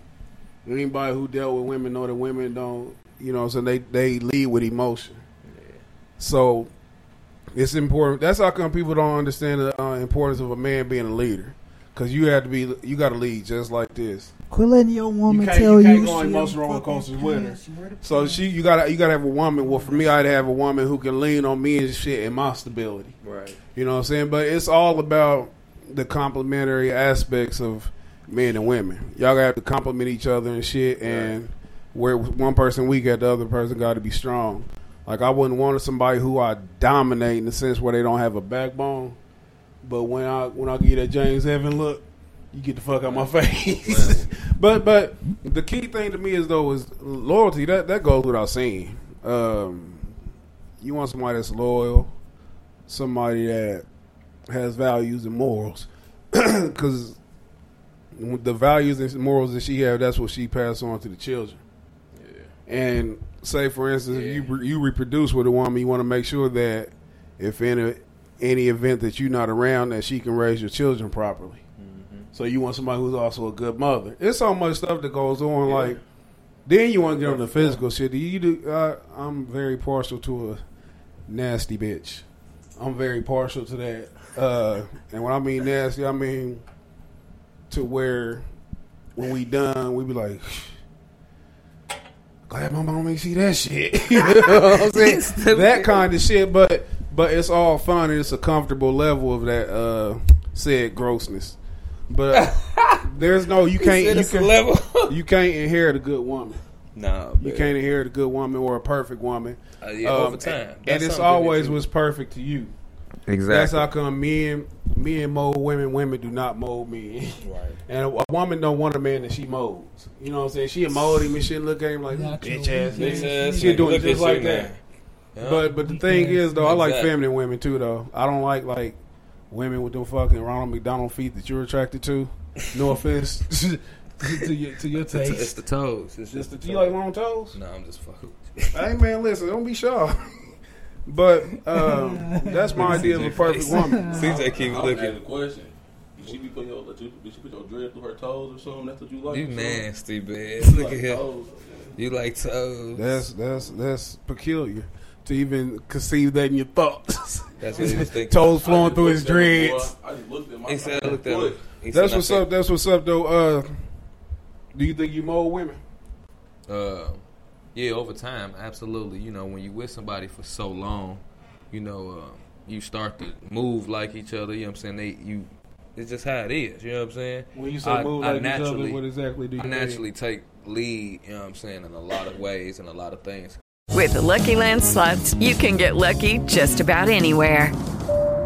Anybody who dealt with women know that women don't, you know, so they they lead with emotion. So it's important. That's how come people don't understand the uh, importance of a man being a leader, because you have to be, you got to lead just like this. Quit letting your woman You can't, tell you you. can't go on she roller coasters with her. pants. She wear the So she, you gotta, you gotta have a woman. Well, for me, I'd have a woman who can lean on me and shit and my stability. Right. You know what I'm saying? But it's all about the complementary aspects of men and women. Y'all gotta have to complement each other and shit. And where one person weak at, the other person got to be strong. Like I wouldn't want somebody who I dominate in the sense where they don't have a backbone. But when I when I get that James Evan look, you get the fuck out my face. but but the key thing to me is though is loyalty. That that goes without saying. Um, you want somebody that's loyal, somebody that has values and morals, because the values and morals that she have, that's what she passed on to the children. And say, for instance, if you you reproduce with a woman, you want to make sure that if in a, any event that you're not around, that she can raise your children properly. So you want somebody who's also a good mother. It's so much stuff that goes on. Like then you want to get on the physical shit. Do you do? Uh, I'm very partial to a nasty bitch. I'm very partial to that. Uh, and when I mean nasty, I mean to where when we done, we be like, glad my mom ain't see that shit. you know what I'm saying? that kind of shit. But but it's all fun and it's a comfortable level of that uh, said grossness. But there's no you can't you, can, level. you can't inherit a good woman. Nah, You can't inherit a good woman or a perfect woman. Uh, yeah, over time. And, That's it's always was perfect to you. Exactly. That's how come men men mold women, women do not mold men. Right. And a, a woman don't want a man that she molds. You know what I'm saying? She mold him and shit look at him like bitch ass nigga. She nigga. doing it just like that. Yeah. But but the thing ass. is though, I like Exactly. feminine women too though. I don't like like women with them fucking Ronald McDonald feet that you're attracted to. No offense to your to your It's the- it's the toes. It's just Just the the, you like long toes? No, I'm just fucking. Hey man, listen, don't be shy. But um, that's my idea of a perfect woman. CJ keep I was looking. asking the question. Did she be putting your, did she put your dread through her toes or something? That's what you like? You nasty, bitch. Look like at him. toes? You like toes. That's that's that's peculiar to even conceive that in your thoughts. That's what he was thinking. Toes flowing just through his looked at him, boy. dreads. I just looked at my He said, "Look at foot. That's what's up. That's what's up though. Uh, do you think you mold women? Uh, yeah, over time, absolutely. You know, when you with somebody for so long, you know, uh, you start to move like each other. You know what I'm saying? They you, it's just how it is. You know what I'm saying? When you say I- move I like each other, what exactly do you I mean? naturally take lead. You know what I'm saying? In a lot of ways and a lot of things. With the Lucky Land slots, you can get lucky just about anywhere.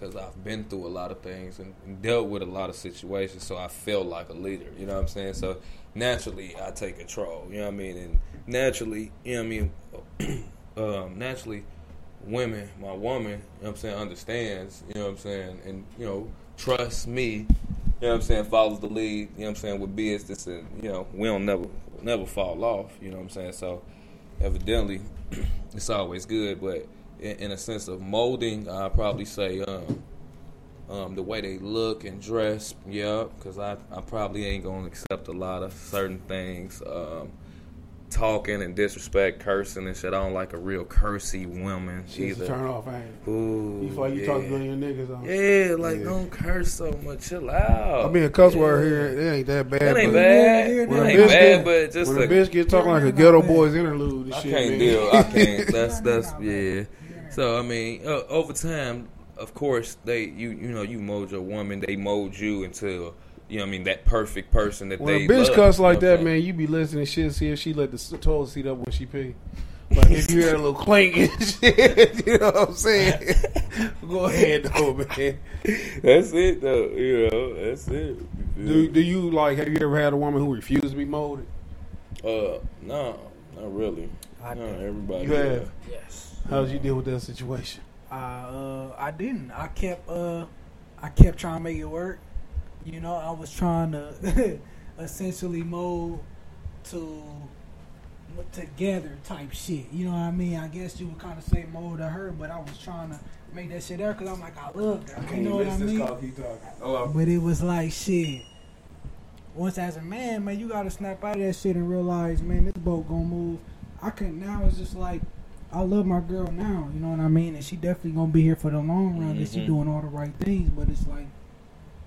Because I've been through a lot of things and, and dealt with a lot of situations, so I feel like a leader. You know what I'm saying? So naturally, I take control. You know what I mean? And naturally, you know what I mean? um, naturally, women, my woman, you know what I'm saying, understands. You know what I'm saying, and you know, trusts me. You know what I'm saying? Follows the lead. You know what I'm saying with business, and you know, we don't never never fall off. You know what I'm saying? So evidently, it's always good, but in, in a sense of molding, I probably say um, um, the way they look and dress, yeah, because I, I probably ain't gonna accept a lot of certain things, um, talking and disrespect, cursing and shit. I don't like a real cursy woman Shit's a either. turn off, ain't it? Ooh, You feel like you yeah. talking to your niggas on. Yeah, like Yeah. don't curse so much. Chill out. I mean, a cuss word here, it ain't that bad. That ain't bad. Yeah, That When a ain't bitch bad, get, but just like when a, a bitch get talking like a ghetto boys interlude and I shit, can't man. deal. I can't. That's that's yeah. So I mean, uh, over time, of course, they you you know you mold your woman, they mold you into you know what I mean that perfect person that When they a bitch love, cuss like that, man, you be listening to shit, see if she let the toilet seat up when she pee. But if you hear a little clink and shit, you know what I'm saying? Go ahead, though, man. That's it though. You know, that's it. Do, do you like? Have you ever had a woman who refused to be molded? Uh, no, not really. I no, everybody. You have. Yes. How did you deal with that situation? I uh I didn't. I kept uh I kept trying to make it work. You know, I was trying to essentially mold to together type shit. You know what I mean? I guess you would kind of say mold to her, but I was trying to make that shit there because I'm like I love her. You know what I mean? Oh, But it was like shit. Once as a man, man, you gotta snap out of that shit and realize, man, this boat gonna move. I can now. It's just like I love my girl now. You know what I mean? And she definitely gonna be here for the long run. And she mm-hmm. doing all the right things. But it's like,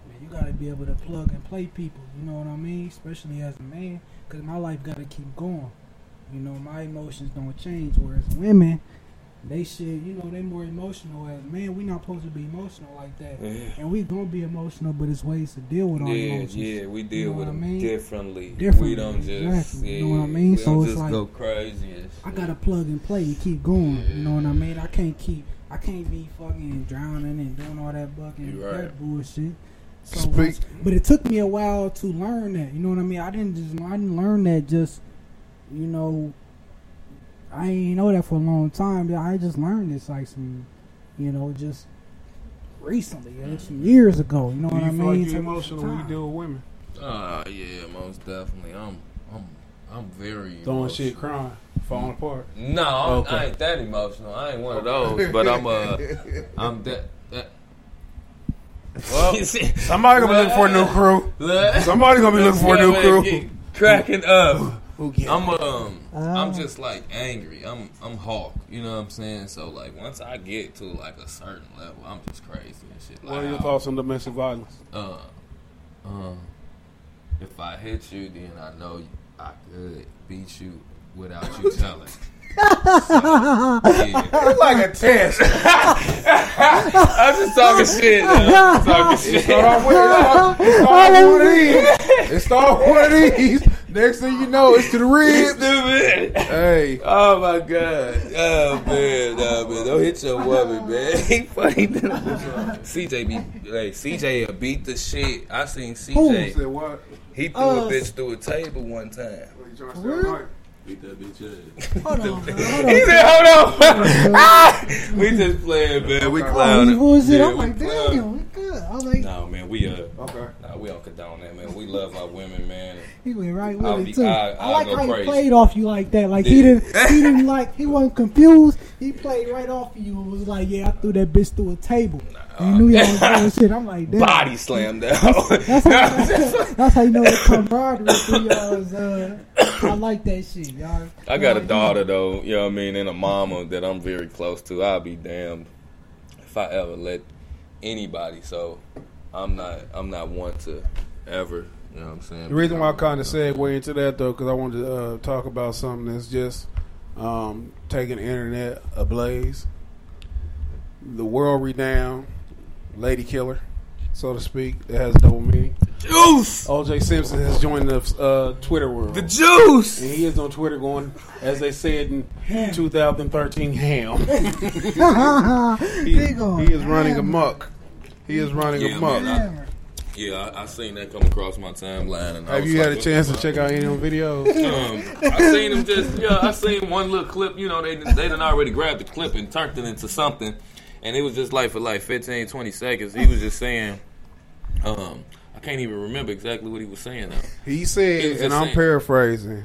man, you gotta be able to plug and play people. You know what I mean? Especially as a man, because my life gotta keep going. You know, my emotions don't change. Whereas women, they shit, you know, they more emotional. As man, we not supposed to be emotional like that. Yeah. And we gonna be emotional, but it's ways to deal with our Yeah, emotions. yeah, we deal You know with what I mean? differently. Differently, We don't just, exactly. yeah, You know what I mean? We So don't it's just like- go crazy. I gotta plug and play and keep going. You know what I mean? I can't keep. I can't be fucking drowning and doing all that fucking right. that bullshit. So, Speak- once- but it took me a while to learn that. You know what I mean? I didn't just. I didn't learn that just. You know. I ain't know that for a long time. but I just learned this like some. You know, just recently, uh, some years ago. You know Do what you I feel mean? like you're emotional some when you time. deal with women? Ah, yeah, most definitely. I'm, I'm, I'm very Throwing shit, crying, falling apart. No, I'm- Okay. I ain't that emotional. I ain't one of those. But I'm, uh, I'm that. that. Well, somebody gonna be looking for a new crew. Somebody gonna be looking for a new crew. Cracking up. Who get I'm um Ah. I'm just like angry. I'm I'm Hawk. You know what I'm saying? So like once I get to like a certain level, I'm just crazy and shit. Like What are your thoughts on domestic violence? Uh, uh, If I hit you, then I know I could beat you without you telling. It's like a test. I'm just talking shit. though. I'm talking shit. Start off with, it start off with these. It start off with one of these. Next thing you know, it's to the ribs. Stupid. Hey, Oh my god. Oh man, no man. Don't hit your woman, man. He funny. CJ be hey, CJ will beat the shit. I seen said CJ. what? He threw Uh, a bitch through a table one time. What you trying to say? Beat that bitch ass. Hold on, man. Hold He said, "Hold on." we just playing, man. We Oh, clowning. he was it? Yeah, I'm we like, clowning. damn, we good. I was like, No, man. We uh, Okay. Nah, we don't condone that, man. We love our women, man. he went right I'll with be- it too. I- I, I'll like how he played off you like that. Like he didn't, he didn't like, he wasn't confused. He played right off you and was like, yeah, I threw that bitch through a table. And he knew y'all was doing shit. I'm like, damn. Body slam down. That's how, that's how you know the camaraderie between y'all is, uh, I like that shit, y'all. I got a Y'all- daughter though, you know what I mean, and a mama that I'm very close to. I'll be damned if I ever let anybody. So I'm not, I'm not one to ever. You know what I'm saying? The reason why I kind of segue into that though, because I wanted to uh, talk about something that's just um, taking the internet ablaze. The world renowned lady killer, so to speak, that has double meaning. juice, OJ Simpson has joined the uh, Twitter world. the juice. and he is on Twitter going, as they said in 2013, ham. he, Big on he is running ham. amok. He is running Yeah, amok. man, Hammer. Yeah, I, I seen that come across my timeline, and I Have you had like, a chance to check out any of them videos? Um, I seen him just yeah. I seen one little clip. You know, they they done already grabbed the clip and turned it into something, and it was just like for like 15, 20 seconds. He was just saying, um, I can't even remember exactly what he was saying. He He said, was and I'm saying. paraphrasing.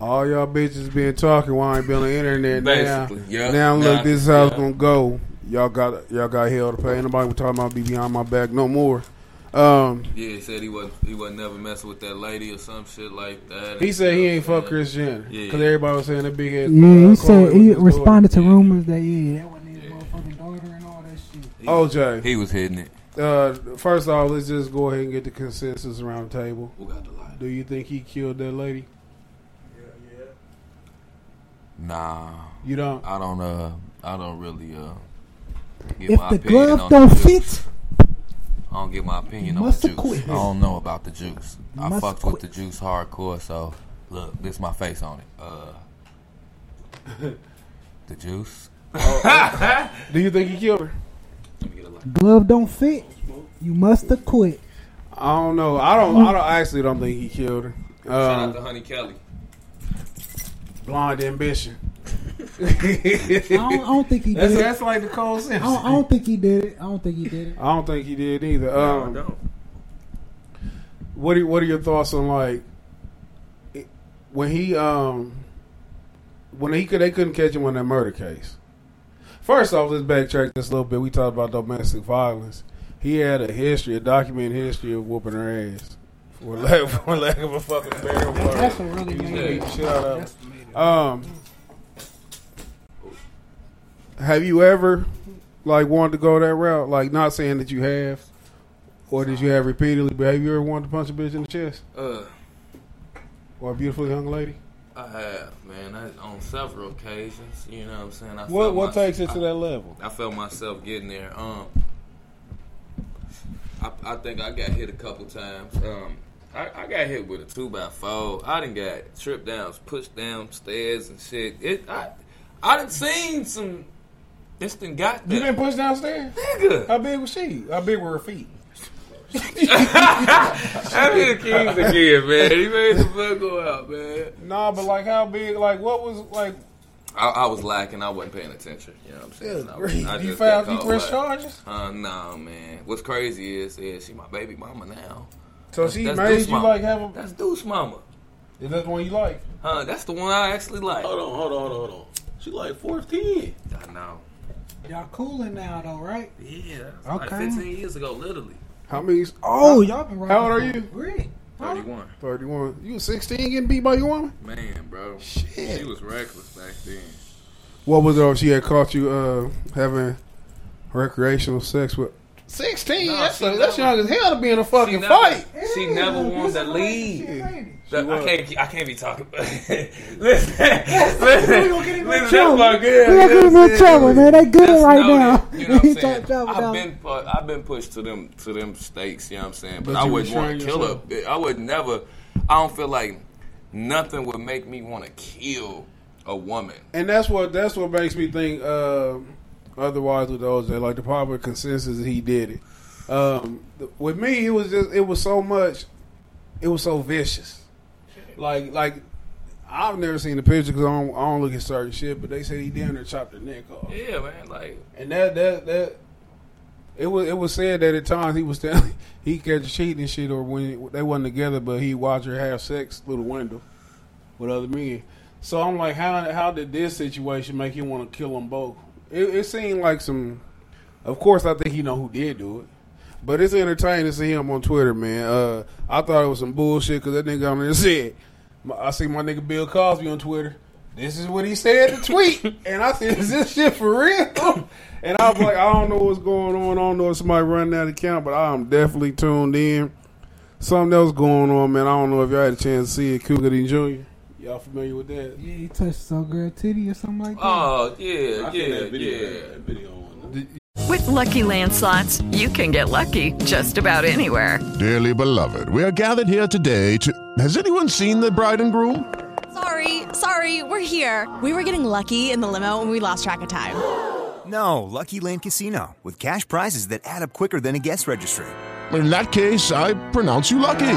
All y'all bitches been talking while I ain't been on the internet Basically, now. yeah. Now look, Nah, this is how it's yeah. gonna go. Y'all got y'all got hell to pay. Ain't nobody was talking about be behind my back no more. Um, Yeah, he said he wasn't he wasn't never messing with that lady or some shit like that. he said he ain't fuck Chris Jenner Yeah. because everybody was saying that big head. Yeah, uh, he said he was his responded to rumors that yeah, that wasn't his motherfucking daughter and all that shit. daughter. OJ. He was hitting it. Uh, first off, let's just go ahead and get the consensus around the table. Who got the lie? Do you think he killed that lady? Nah, You don't. I don't. Uh, I don't really. Uh, give If my the glove on don't the juice. fit, I don't give my opinion on the juice. quit. I don't know about the juice. You I fucked quit. with the juice hardcore, so look, this my face on it. Uh, the juice. Do you think he killed her? Let me get a light. glove don't fit, you must have quit. I don't know. I don't. I don't I actually don't think he killed her. Shout out Um, to Honey Kelly. blonde ambition. I don't, I don't think he That's, did it. that's like the Cole I don't, I don't think he did it. I don't think he did it. I don't think he did either. No, I Um, don't. what are what are your thoughts on like it- when he um when he could they couldn't catch him on that murder case? First off, let's backtrack just a little bit. We talked about domestic violence. He had a history, a documented history of whooping her ass. For lack, for lack of a fucking better word. That's what really He made beat it. the shit out of That's her. what made it. Um, have you ever like wanted to go that route? Like, not saying that you have, or did you have repeatedly? But have you ever wanted to punch a bitch in the chest Uh, or a beautiful young lady? I have, man. I, on several occasions, you know what I'm saying. I What what my- takes it to that level? I felt myself getting there. Um, I, I think I got hit a couple times. Um, I, I got hit with a two by four. I didn't got tripped down, pushed down stairs and shit. It I I done seen some. This thing got You been pushed downstairs? Nigga. How big was she? How big were her feet? I mean the Kings again, man. He made the fuck go out, man. Nah, but like how big? Like what was like? I, I was lacking. I wasn't paying attention. You know what I'm saying? I, was- I you just found got you caught press lacking. charges? Uh, no, man. What's crazy is, is she my baby mama now. So That's- she that's made Deuce you mama. like have a? That's Deuce mama. Is that the one you like? Huh? That's the one I actually like. Hold on, hold on, hold on, hold on. She like 14. I know. Y'all cooling now though, right? Yeah. Okay. Like 15 years ago, literally. How many? Oh, y'all been rocking How old are you? Great. 31. Thirty-one. You was sixteen getting beat by your woman? Man, bro. Shit. She was reckless back then. What was it? if She had caught you uh, having recreational sex with sixteen. No, that's she that's young as hell to be in a fucking never- fight. She never wanted to leave. The- I was. can't. I can't be talking. listen, listen, We gonna get him in listen. trouble. That's my girl. We gonna get him in trouble, man. They good just right know now. that, you know what I'm He saying? trying to trouble I've down. been, pu- I've been pushed to them, to them stakes. You know what I'm saying? But, But I wouldn't want to kill yourself. her. I would never. I don't feel like nothing would make me want to kill a woman. And that's what that's what makes me think. Um, otherwise, with those that like the popular consensus, he did it. Um, th- with me, it was just it was so much. It was so vicious. Like like I've never seen the picture because I don't, I don't look at certain shit. But they said he down there chopped her neck off. Yeah, man. Like And that that that it was it was said that at times he was telling he catch cheating and shit, or when they wasn't together, but he watched her have sex through the window with other men. So I'm like, how how did this situation make you want to kill them both? It, it seemed like some. Of course, I think he know who did do it, but it's entertaining to see him on Twitter, man. Uh, I thought it was some bullshit because that nigga on there said, my- I see my nigga Bill Cosby on Twitter. This is what he said to tweet, and I said, "Is this shit for real?" And I was like, "I don't know what's going on. I don't know if somebody running that account, but I am definitely tuned in. Something else going on, man. I don't know if y'all had a chance to see it. Cougar Jr. Y'all familiar with that? Yeah, he touched some girl titty or something like that. Oh yeah, I seen yeah, that video. yeah. That video on. With Lucky Land slots, you can get lucky just about anywhere. Dearly beloved, we are gathered here today to. Has anyone seen the bride and groom? Sorry, sorry, we're here. We were getting lucky in the limo and we lost track of time. No, Lucky Land Casino with cash prizes that add up quicker than a guest registry. In that case, I pronounce you lucky.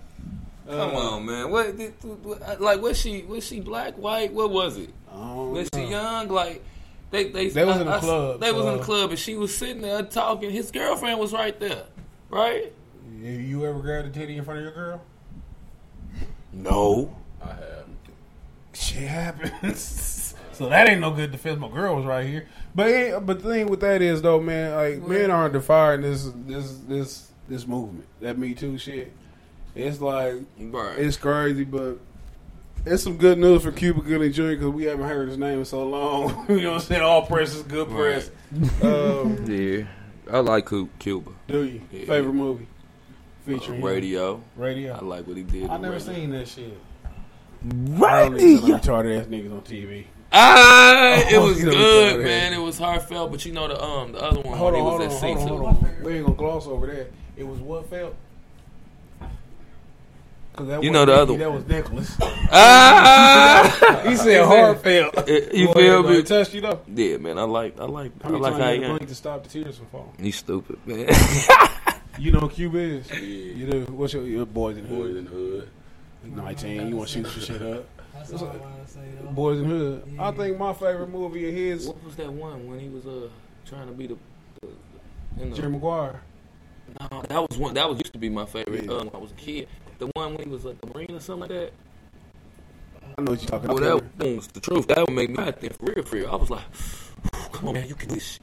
Come uh, on, man. What, did- what- like, was she was she black, white? What was it? Was she young? Like, they they They was in the I- I- club, They was in the club, and she was sitting there talking. His girlfriend was right there, right? You, you ever grabbed a titty in front of your girl? No. I have. Shit happens. so that ain't no good defense. My girl was right here. But it- but the thing with that is though, man, like men aren't defining this this this this movement. That Me Too shit. It's like Right. it's crazy, but it's some good news for Cuba Gooding Jr. because we haven't heard his name in so long. you know what I'm saying? All press is good press. um, Yeah, I like Cuba. do you Yeah. favorite movie featuring him? Radio. Radio. I like what he did. I in never Radio. seen that shit. Radio, don't need some retarded ass niggas on TV. Ah, it Oh, was good, man. It was heartfelt, but you know the um the other one Hold on, hold on, hold on, hold on. We ain't gonna gloss over that. It was what felt. 'Cause that You know the other one. That was Nicholas. Ah! he said heartfelt. You Boy, feel that me? touched you though. Yeah, man. I like, I like, I How many like times how you to blink to stop the tears from falling? He's stupid, man. You know who Cube is? You know What's your, your boys in Boys hood? in the hood. Nineteen. You want to shoot some shit up? That's all I want to say. Boys in hood. I think my favorite movie of his, what was that one when he was uh trying to be the, the in the Jerry Maguire. No, that was one. That was used to be my favorite uh, when I was a kid. The one when he was like a marine or something like that. I know what you're talking Well, about. that was the truth. That would make me mad then, for real, for real. I was like, "Come on, man, you can do this.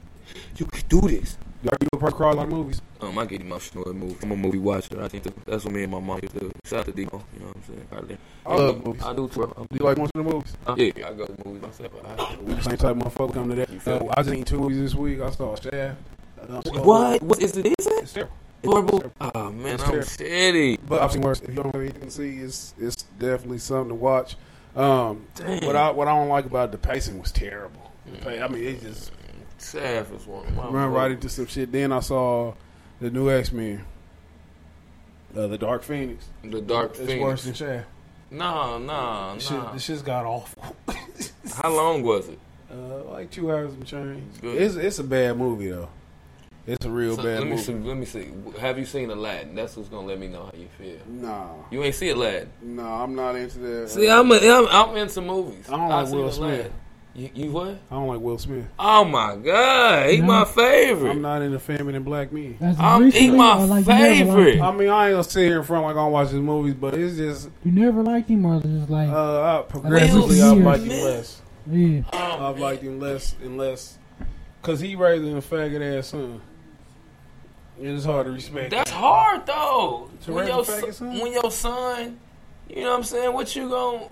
You can do this." Are you a person crawl like movies? Um, I get emotional at movie. I'm a movie watcher. I think that's what me and my mom used to do. Shout out to Demo. You know what I'm saying? There. I love movies. I do too. Do you like of the movies? Uh, yeah, I go to movies myself. I, We the same type of motherfucker come to that. You feel Uh. I just seen two movies this week. I saw Shaft. What? What is it? Is it It's terrible. Horrible? Oh man, It's I'm terrible. shitty. But I've seen worse. If you don't have anything to see, it's it's definitely something to watch. Um, what I what I don't like about it, the pacing was terrible. The I mean, it just Shaft is one run right into some shit. Then I saw the new X Men, uh, the Dark Phoenix. The Dark It's Phoenix. It's worse than Shaft. No, no, no. this shit's got awful. How long was it? Uh, like two hours and change. Good. It's it's a bad movie though. It's a real So, bad let me movie. see. Let me see. Have you seen Aladdin? That's what's gonna let me know how you feel. Nah, You ain't see Aladdin. no, I'm not into that. See, I'm, a, I'm I'm into movies. I don't like seen Will Smith. Aladdin. You, you what? I don't like Will Smith. Oh my god, he my favorite. I'm not into feminine black men. I'm- he my like you never liked favorite. I mean, I ain't gonna sit here in front like I'm watching movies, but it's just You never liked him, or just like uh, I, progressively I've liked him less. yeah. I've liked him less and less because he raising a faggot ass son. It is hard to respect. That's hard though. To When your, son, son? when your son, you know what I'm saying? What you gon'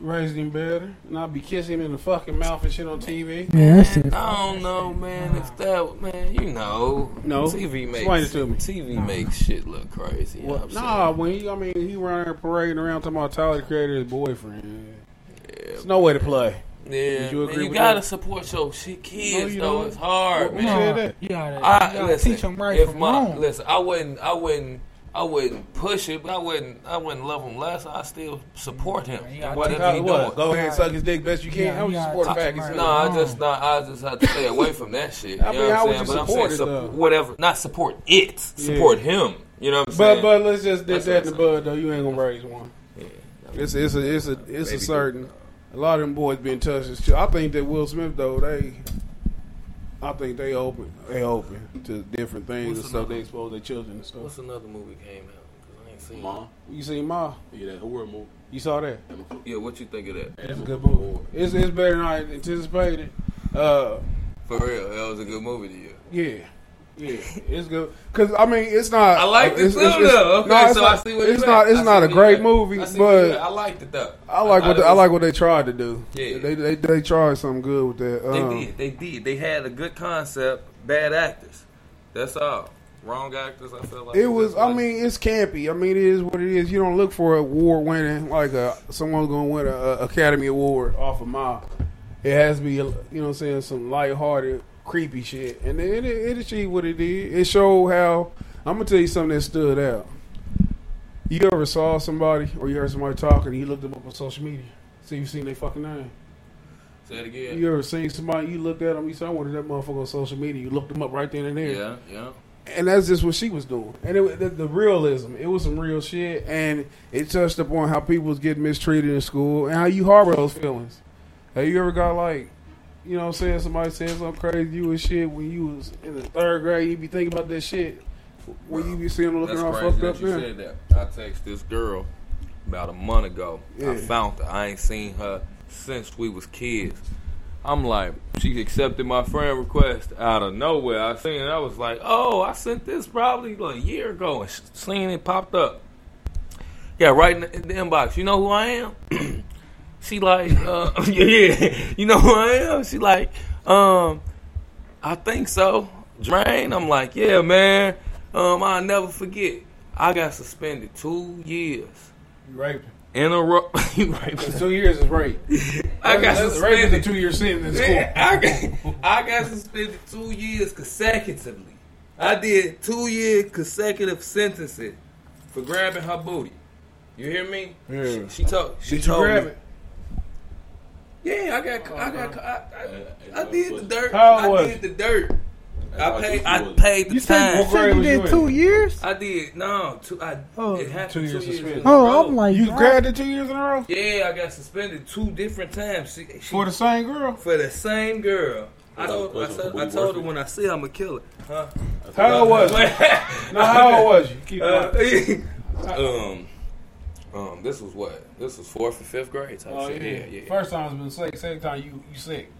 raise him better, and I'll be kissing him in the fucking mouth and shit on TV. Yeah, that's it. I don't know, man. If that, man, you know, No. TV makes Explain makes it to me. TV makes shit look crazy. You know what I'm Nah, when he, I mean, he running parading around talking about Tyler the Creator's boyfriend. It's no way to play. Yeah, Would you man, you with gotta that? support your shit kids you though. don't. It's hard, Who man. said that? You gotta, I you gotta listen. teach them right if from my wrong. listen, I wouldn't, I wouldn't, I wouldn't push it, but I wouldn't, I wouldn't love him less. I still support him. gotta Whatever he what? doing. Go ahead and suck his dick best you can. Yeah, How would you you support a gotta faggot? teach No, him I just not. I just have to stay away from that shit. I you mean, know how what would I'm you saying? But I'm support saying it, sup- whatever. Not support it. Support him. You know what I'm saying? but but let's just dip that in the bud though. You ain't gonna raise one. Yeah. It's it's a it's a it's a certain. A lot of them boys been touched. as shit. I think that Will Smith though they. I think they open they open to different things What's and stuff. They expose their children and stuff. What's another movie came out? 'Cause I ain't seen. Ma. You seen Ma? Yeah, that horror movie. You saw that? Yeah, what you think of that? It's a good movie. It's it's better than I anticipated. Uh, For real, that was a good movie to you. yeah. Yeah, it's good. Cause I mean, it's not. I like it too, though. Okay, no, so not, I see where it's not. It's not a great movie, I see where you at. I but liked it though. I like I what the, I like what they tried to do. Yeah. they they they tried something good with that. They Um, did. They did. They had a good concept. Bad actors. That's all. Wrong actors. I feel like It was. I like- mean, it's campy. I mean, it is what it is. You don't look for a award winning like a someone's going to win a, a Academy Award off of my. It has to be, you know, what I'm saying some lighthearted, creepy shit, and it it, it achieved what it did. It showed how. I'm gonna tell you something that stood out. You ever saw somebody or you heard somebody talking and you looked them up on social media? See, you seen their fucking name. Say it again. You ever seen somebody? You looked at them. You said, "I wanted that motherfucker on social media." You looked them up right then and there. Yeah, yeah. And that's just what she was doing. And it, the, the realism, it was some real shit. And it touched upon how people was getting mistreated in school and how you harbor those feelings. Have you ever got like, you know what I'm saying, somebody said something crazy to you and shit when you was in the third grade, you be thinking about that shit. When you be seeing them looking all fucked up you said that. I text this girl about a month ago. Yeah. I found her. I ain't seen her since we was kids. I'm like, she accepted my friend request out of nowhere. I seen it. I was like, oh, I sent this probably like a year ago, and seen it popped up. Yeah, right in the, in the inbox. You know who I am? she like, uh, yeah, yeah. You know who I am? She like, um, I think so. Drain. I'm like, yeah, man. Um, I'll never forget. I got suspended two years You raped him. in a row. you right. Two years is rape. I got That's- rape is a suspended. two year sentence in school. Yeah, I got, I got suspended two years consecutively. I did two year consecutive sentences for grabbing her booty. You hear me? Yeah. She, she told. She Did you told grab me. it? Yeah, I got. I got. I, I, I did the dirt. How I was did the dirt. I paid. I paid the You time. said, you said you did two years? I did no two. I Oh. it happened Two two years years. suspended. in a Oh. I'm like, You God. grabbed it two years in a row? Yeah, I got suspended two different times. She, she, For the same girl? for the same girl. I told, I, was it told, for I told her when I see her, I'm gonna kill her. Huh? How old was you? No, how old was you? Keep Uh, quiet. um, um, this was what? This was fourth and fifth grade type Oh shit. yeah. Yeah, yeah. First time has been sick. Second time you you sick.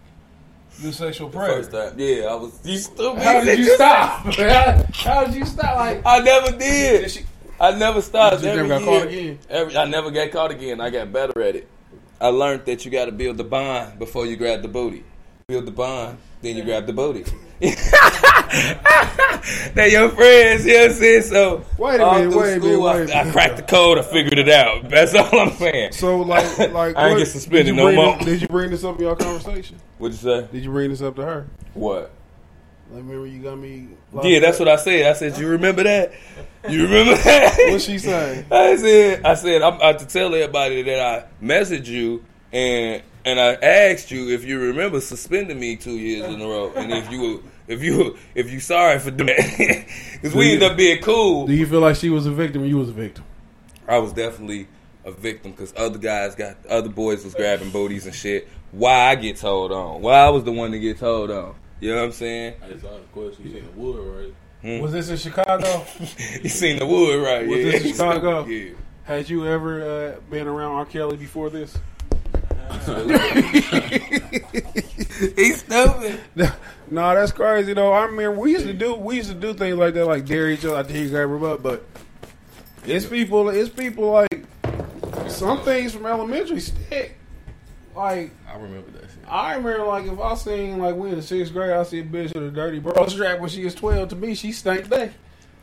You a sexual The predator. first time, yeah, I was. You stupid. How did you stop? how, how did you stop? Like I never did. Did she- I never stopped. You Every never got year, caught again? Every, I never got caught again. I got better at it. I learned that you got to build the bond before you grab the booty. Build the bond, then you grab the booty. They're your friends, you know what I'm saying? So, Wait a minute, wait a school, minute, wait a I, I minute. cracked the code. I figured it out. That's all I'm saying. So like like I ain't get suspended no more. This, did you bring this up in your conversation? What'd you say? Did you bring this up to her? What? Like remember you got me. Yeah, that's what I said. I said, "You remember that? You remember that?" What's she saying? I said, "I said I'm about to tell everybody that I messaged you and and I asked you if you remember suspending me two years in a row, and if you were, if you if you sorry for doing that, because we you- ended up being cool. Do you feel like she was a victim or you was a victim? I was definitely a victim because other guys got other boys was grabbing booties and shit. Why I get told on? Why I was the one to get told on? You know what I'm saying? I just asked a question. You seen the wood, right? Hmm. Was this in Chicago? you seen the wood, right? Was yeah. this in Chicago? Yeah. Had you ever uh, been around R. Kelly before this? He's stupid. no, that's crazy though. I mean, we used to do we used to do things like that, like dare each other. I think you grab her butt, but it's people. It's people like some things from elementary stick. Like I remember that shit. I remember, like if I seen like we in the sixth grade, I see a bitch with a dirty bra strap when she was twelve. To me, she stank day.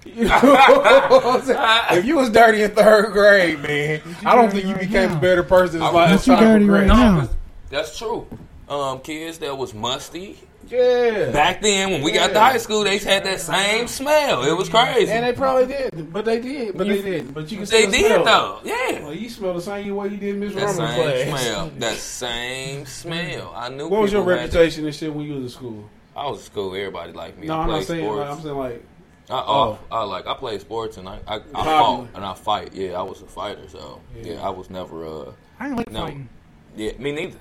You know what I'm saying? if you was dirty in third grade, man, I don't think you became a better person. As like as time progressed. No, That's true. Um, kids that was musty. Yeah. Back then, when we got to high school, they had that same smell. It was crazy. And they probably did, but they did, but they did, but you can They still did smell it. though. Yeah. Well, you smell the same way you did in Miss That Roman's same class. smell. That same smell. I knew. What was your people had that- reputation and shit when you was in school? I was in school. Everybody liked me. No, I I'm not played saying. Like, I'm saying like. I, oh, I like I played sports and I I, I fought and I fight. Yeah, I was a fighter. So yeah, Yeah. I was never. uh I ain't like no, fighting. Yeah, me neither.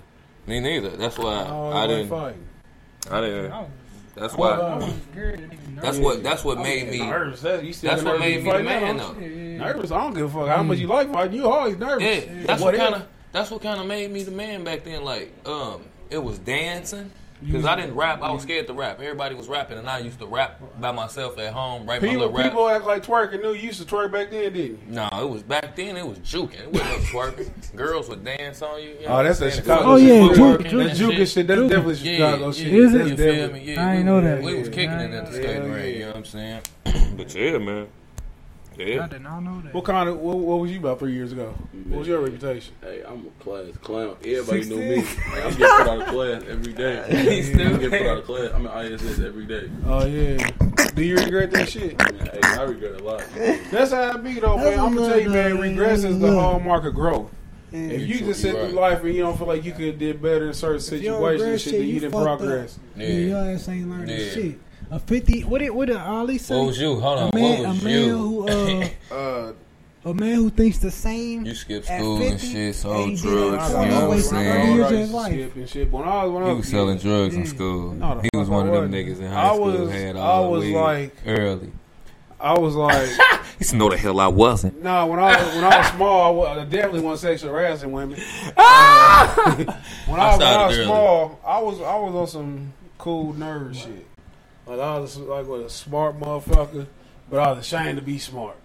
Me neither. That's why Oh, I you didn't. like I didn't. That's I why. was That's what. That's what made me. nervous. That- That's what made me the man though. Nervous. I don't give a fuck how much you like fighting. You always nervous. Yeah, that's what Whatever. kind of. That's what kind of made me the man back then. Like, um, it was dancing. Because I didn't rap, I was scared to rap. Everybody was rapping, and I used to rap by myself at home, write my People, little rap. people act like twerking. Knew you used to twerk back then, didn't you? No, it was back then. It was juking. It wasn't no twerking. Girls would dance on you. you know Oh, what that's I'm that? Chicago Oh, yeah, Footwork. juke- That juke- juke shit. That's juke. definitely Chicago yeah, shit. Is it? You feel me? Yeah, I ain't we- know that. We was kicking it at the ain't- state yeah, grade. yeah. You know what I'm saying? But yeah, man. Yeah. I did not know that. What kind of? What, what was you about three years ago? What was your reputation? Hey, I'm a class clown. Everybody know 16. me. Like, I'm getting put out of class every day. He's still I'm getting put out of class. I'm in ISS every day. Oh yeah. Do you regret that shit? Man, hey, I regret a lot. That's how I be though, man. I'm gonna tell you, man. what- Regress is the hallmark of growth. If you true, just sit through right. life and you don't feel like you could have did better in certain If situations, shit, shit, then you you didn't fucked up. progress. Yeah. Yeah. Your ass ain't learning Yeah. shit. A fifty. What did what did Ali say? What was you? Hold on. A man, what was a man you? who uh, Uh, a man who thinks the same. you skipped at school and shit, sold ain't did drugs. You know what I'm for saying? thirty years of used his to life. skip and shit. When I was when I was was selling drugs in school. No, he was one of them niggas in I high school was- had I all the was like- early. I was like, He said, "No, the hell I wasn't." no, when I was when I was small, I, was, I definitely wasn't sexually harassing women. Uh, when I, when I was early. small, I was I was on some cool nerd shit. Like I was like what, a smart motherfucker, but I was ashamed to be smart.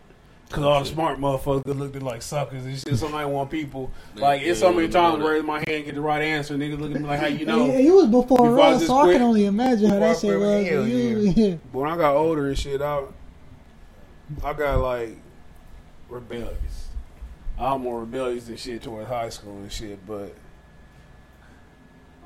Cause all the smart motherfuckers looked at like suckers and shit. Somebody want people like it's so many times where my hand get the right answer, and niggas look at me like, how you know? Yeah, you was before, Before us, just so I can only imagine how that shit was. hell you. yeah. Yeah. But when I got older and shit, I I got like rebellious. I'm more rebellious than shit towards high school and shit, but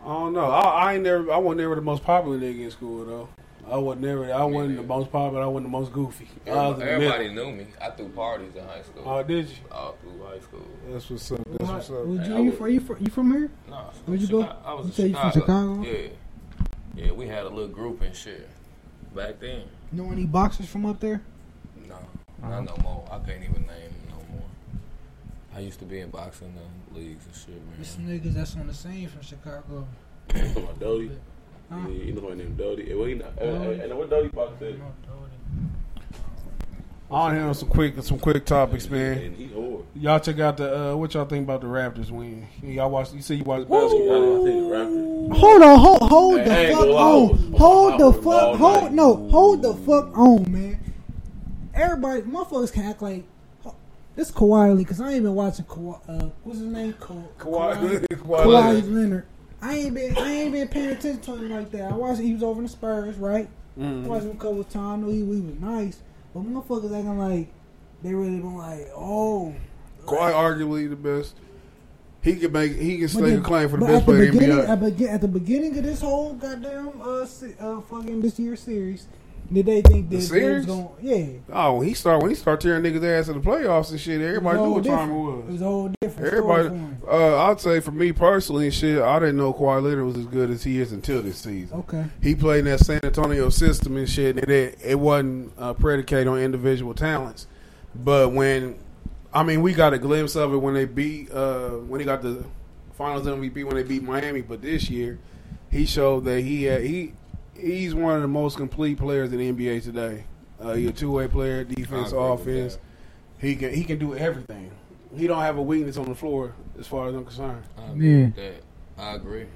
I don't know. I, I ain't never. I wasn't never the most popular nigga in school though. I wasn't never. I wasn't the most popular. I wasn't the most goofy. I was in the Everybody knew me. I threw parties in high school. Oh, did you? All through high school. That's what's up. That's what's up. Would Hey, you, I you, from, you, from, you from here? No, Where'd you go? Chicago. I was You in say you from Chicago. Chicago? Yeah, yeah. We had a little group and shit back then. You know any boxers from up there? No, Uh-huh. not no more. I can't even name them no more. I used to be in boxing uh, leagues and shit, man. There's man. some niggas that's on the scene from Chicago. You talking about Huh? You know my name Dodie. Hey, well, he not, hey, Dodie? hey, hey, what Dodie box said? I want to hear some quick some quick topics, man. And he. Y'all check out the uh, what y'all think about the Raptors win? Y'all watch? You say you watch basketball? didn't think the Raptors. Hold on, hold, hold Hey, the I ain't fuck gonna lie, I on. Hold the fuck, hold, night. no, hold the fuck on, man. Everybody, motherfuckers can act like, this Kawhi Lee, because I ain't been watching Kawhi, uh, what's his name? Ka- Kawhi- Kawhi Kawhi Leonard. Leonard. I ain't been, I ain't been paying attention to him like that. I watched, he was over in the Spurs, right? Mhm. I watched him a couple of times, knew he, he was nice, but motherfuckers acting like, they really been like, oh. Kawhi arguably the best. He can make he can But stake a the- claim for the best at the player in the beginning, NBA. At, begi- at the beginning of this whole goddamn uh, uh fucking this year's series, did they think The series? was going? Yeah, Oh, when he start when he start tearing niggas ass in the playoffs and shit, everybody knew what time it was. It was all different. Everybody, uh, I'd say for me personally, and shit, I didn't know Kawhi Leonard was as good as he is until this season. Okay. He played in that San Antonio system and shit, and it it wasn't uh, predicated on individual talents. But when, I mean, we got a glimpse of it when they beat uh, when he got the Finals MVP when they beat Miami. But this year, he showed that he had, he he's one of the most complete players in the NBA today. Uh, he's a two way player, defense, I agree with offense. He can he can do everything. He don't have a weakness on the floor as far as I'm concerned. I agree with that. I agree.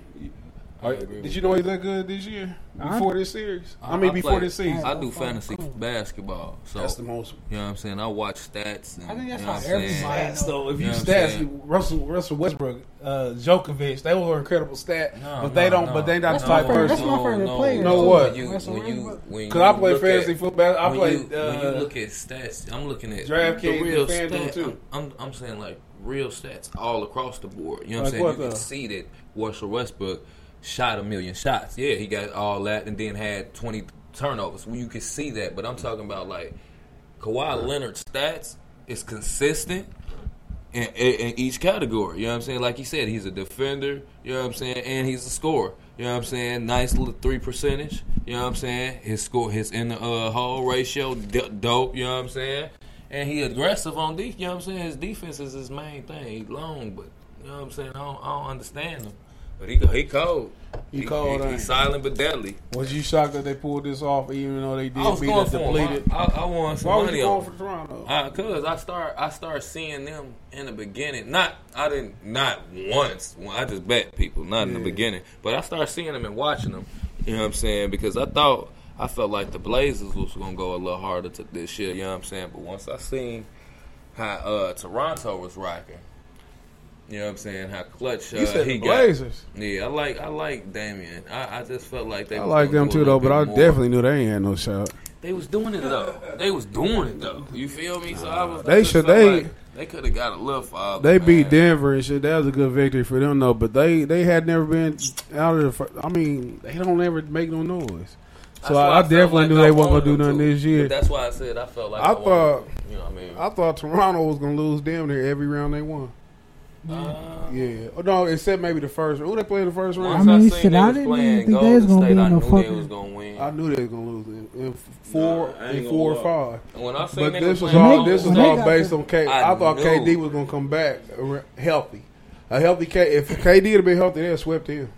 I Are- did you know he's that good this year? Before this series? I mean, before play- this season. I do fantasy basketball. So That's the most- You know what I'm saying? I watch stats. And, I think that's you know how what I'm saying? everybody Stats, though, if you know I'm stats. Russell Russell Westbrook, uh, Djokovic, they were incredible stat, No, but they no, don't. no. But they not That's the my type favorite- person. that's my favorite player. You know what? When you, Russell when you, Westbrook. I play fantasy at- football. I when play, You, when uh, you look at stats, I'm looking at DraftKings the real and FanDuel, too. I'm, I'm, I'm saying like real stats all across the board. You know what I'm saying? you can see that Russell Westbrook shot a million shots. Yeah, he got all that, and then had 20 turnovers. Well, you can see that, but I'm talking about like Kawhi Leonard's stats is consistent in, in, in each category. You know what I'm saying? Like he said, he's a defender. You know what I'm saying? And he's a scorer. You know what I'm saying? Nice little three percentage. You know what I'm saying? His score, his in the uh, hole ratio, d- dope. You know what I'm saying? And he aggressive on defense. You know what I'm saying? His defense is his main thing. He long, but you know what I'm saying? I don't, I don't understand him. But he he cold. He cold, He, he's he? silent but deadly. Was you shocked that they pulled this off, even though they did I was beat going us for him. depleted? I, I, I won some Why was money you going for Toronto? Uh, Cause I start I start seeing them in the beginning. Not I didn't not once. When I just bet people not in the beginning, but I start seeing them and watching them. You know what I'm saying? Because I thought I felt like the Blazers was gonna go a little harder to this year. You know what I'm saying? But once I seen how uh, Toronto was rocking. You know what I'm saying? How clutch uh, You said he the got. Yeah, I like I like Damian. I, I just felt like they. I like them too, though, but I more. definitely knew they ain't had no shot. They was doing it though. They was doing it though. You feel me? So I was. They just should- they- like they could have got a little farther. They man. beat Denver and shit. That was a good victory for them, though. But they they had never been out of the. I mean, they don't ever make no noise. So why I, I definitely like knew I they weren't gonna do nothing to. this year. But that's why I said I felt like I wanted thought, them, you know what I mean. I thought Toronto was gonna lose damn near every round they won. Uh, Yeah, oh, no, except maybe the first. Who they played the first round? I mean, seen shit, they I was didn't playing even think they Golden was gonna State, be I in no knew they fucking- was gonna win. I knew they was gonna lose in, in four, Nah, in four or five. When I seen But they this was was all Golden this was all based the- on K. I I, thought knew. KD was gonna come back healthy. A healthy K. If KD had been healthy, they'd have swept him.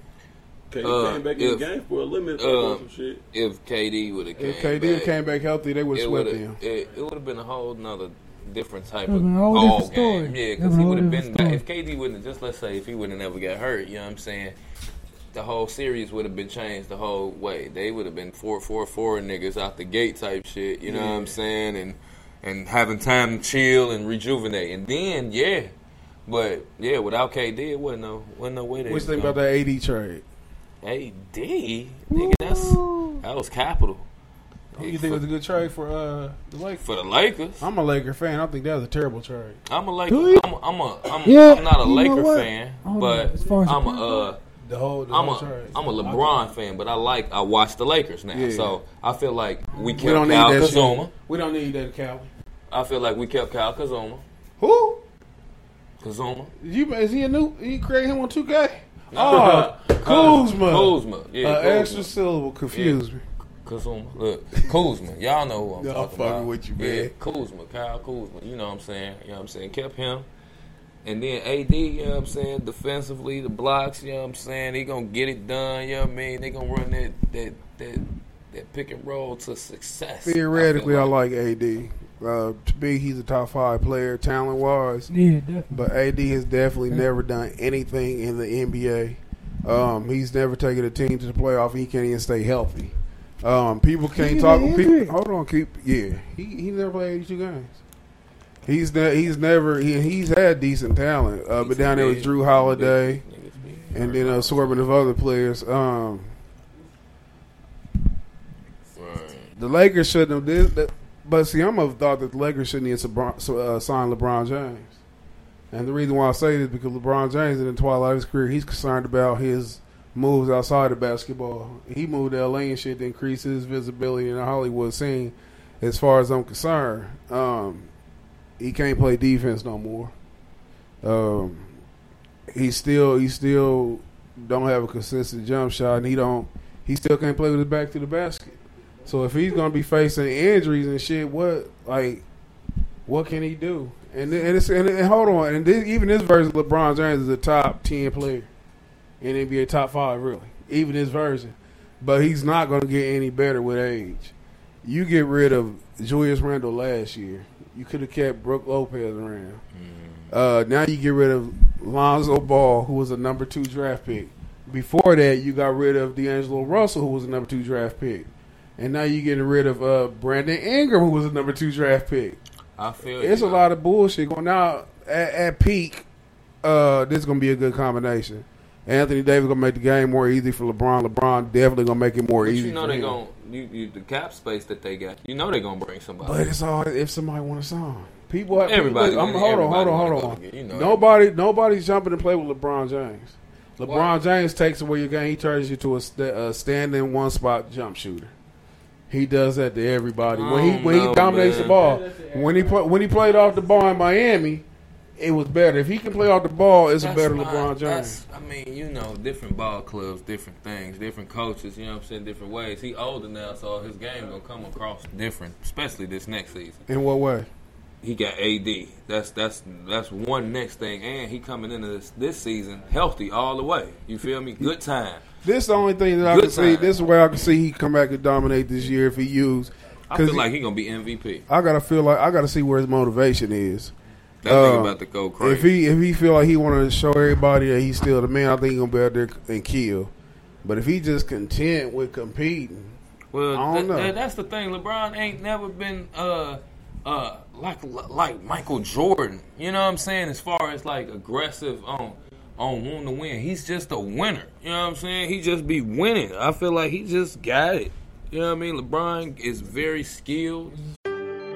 K Uh, came back in if- the game for a limit uh, some shit. If KD would have came If KD back, came back healthy, they would have swept him. it, it would have been a whole nother different type of would've been a whole ball different game. story. Yeah, because he would have been different back. If KD wouldn't have just let's say if he wouldn't have never got hurt, you know what I'm saying? The whole series would have been changed the whole way. They would have been four four four niggas out the gate type shit. You know what I'm saying? And and having time to chill and rejuvenate. And then yeah, but yeah, without KD, it wasn't no wasn't no way they. What you was think gonna- about that AD trade? AD, nigga, that's that was capital. You think it was a good trade for uh, the Lakers? For the Lakers, I'm a Laker fan. I think that was a terrible trade. I'm a Laker. I'm a, I'm a, I'm, Yeah, I'm not a Laker fan, I but As far as I'm a, uh, The whole, the I'm whole a, trade. I'm a LeBron fan. But I like, I watch the Lakers now, Yeah. so I feel like we kept we don't need Kyle that Kazuma. shit. We don't need that, Cal. I feel like we kept Kyle Kazuma. Who? Kazuma. You is he a new? You create him on two K? Oh, Kuzma. Kuzma. Yeah, uh, Kuzma. extra syllable confused me. Kuzma. Look, Kuzma. Y'all know who I'm Yeah, I'm talking fucking about. with you, Yeah, man. Kuzma, Kyle Kuzma. You know what I'm saying? You know what I'm saying? Kept him. And then AD, you know what I'm saying? Defensively, the blocks, you know what I'm saying? He gonna get it done, you know what I mean? They gonna run that that that that pick and roll to success. Theoretically, I, feel like AD. Uh, to me, he's a top five player, talent wise. Yeah, definitely. But AD has definitely never done anything in the NBA. Um, he's never taken a team to the playoff. He can't even stay healthy. Um, people can't He talk. been People, hold on, keep yeah. He he never played eighty two games. He's ne- he's never he, he's had decent talent. Uh, but down there with Jrue Holiday, and then a assortment of other players. Um, the Lakers shouldn't have did that. But see, I'm of thought that the Lakers shouldn't even subro- uh, sign LeBron James. And the reason why I say this is because LeBron James, in the twilight of his career, he's concerned about his moves outside of basketball. He moved to LA and shit to increase his visibility in the Hollywood scene. As far as I'm concerned, um, he can't play defense no more. Um, he still he still don't have a consistent jump shot, and he don't he still can't play with his back to the basket. So if he's gonna be facing injuries and shit, what like what can he do? And and, and, and hold on, and this, even this version of LeBron James is a top ten player in NBA top five, really. Even his version, but he's not gonna get any better with age. You get rid of Julius Randle last year. You could have kept Brook Lopez around. Uh, now you get rid of Lonzo Ball, who was a number two draft pick. Before that, you got rid of D'Angelo Russell, who was a number two draft pick. And now you're getting rid of uh, Brandon Ingram, who was a number two draft pick. I feel It's you. a lot of bullshit going now. At, at peak, uh, this is gonna be a good combination. Anthony Davis gonna make the game more easy for LeBron. LeBron definitely gonna make it more But easy. you know for they him. gon' you, you the cap space that they got. You know they gonna bring somebody. But it's all if somebody want a song. People, have, Everybody- people I'm, hold on, hold on, wanna hold on. get- you know nobody, nobody's jumping to play with LeBron James. LeBron Why? James takes away your game. He turns you to a, st- a standing one spot jump shooter. He does that to everybody. When he when he know, dominates the ball, when he play, when he played off the ball in Miami, it was better. If he can play off the ball, it's a better fine. LeBron James. I mean, you know, different ball clubs, different things, different coaches. You know what I'm saying? Different ways. He older now, so his game gonna come across different, especially this next season. In what way? He got AD. That's that's that's one next thing, and he coming into this this season healthy all the way. You feel me? Good time. This is the only thing that I Good can see. This is where I can see he come back and dominate this year if he used. I feel like he gonna be MVP. I gotta feel like I gotta see where his motivation is. That Uh, about to go crazy. If he if he feel like he want to show everybody that he's still the man, I think he gonna be out there and kill. But if he just content with competing, Well, I don't th- know. th- that's the thing. LeBron ain't never been uh uh like like Michael Jordan. You know what I'm saying? As far as like aggressive on on wanting to win, he's just a winner. You know what I'm saying? He just be winning. I feel like he just got it. You know what I mean? LeBron is very skilled.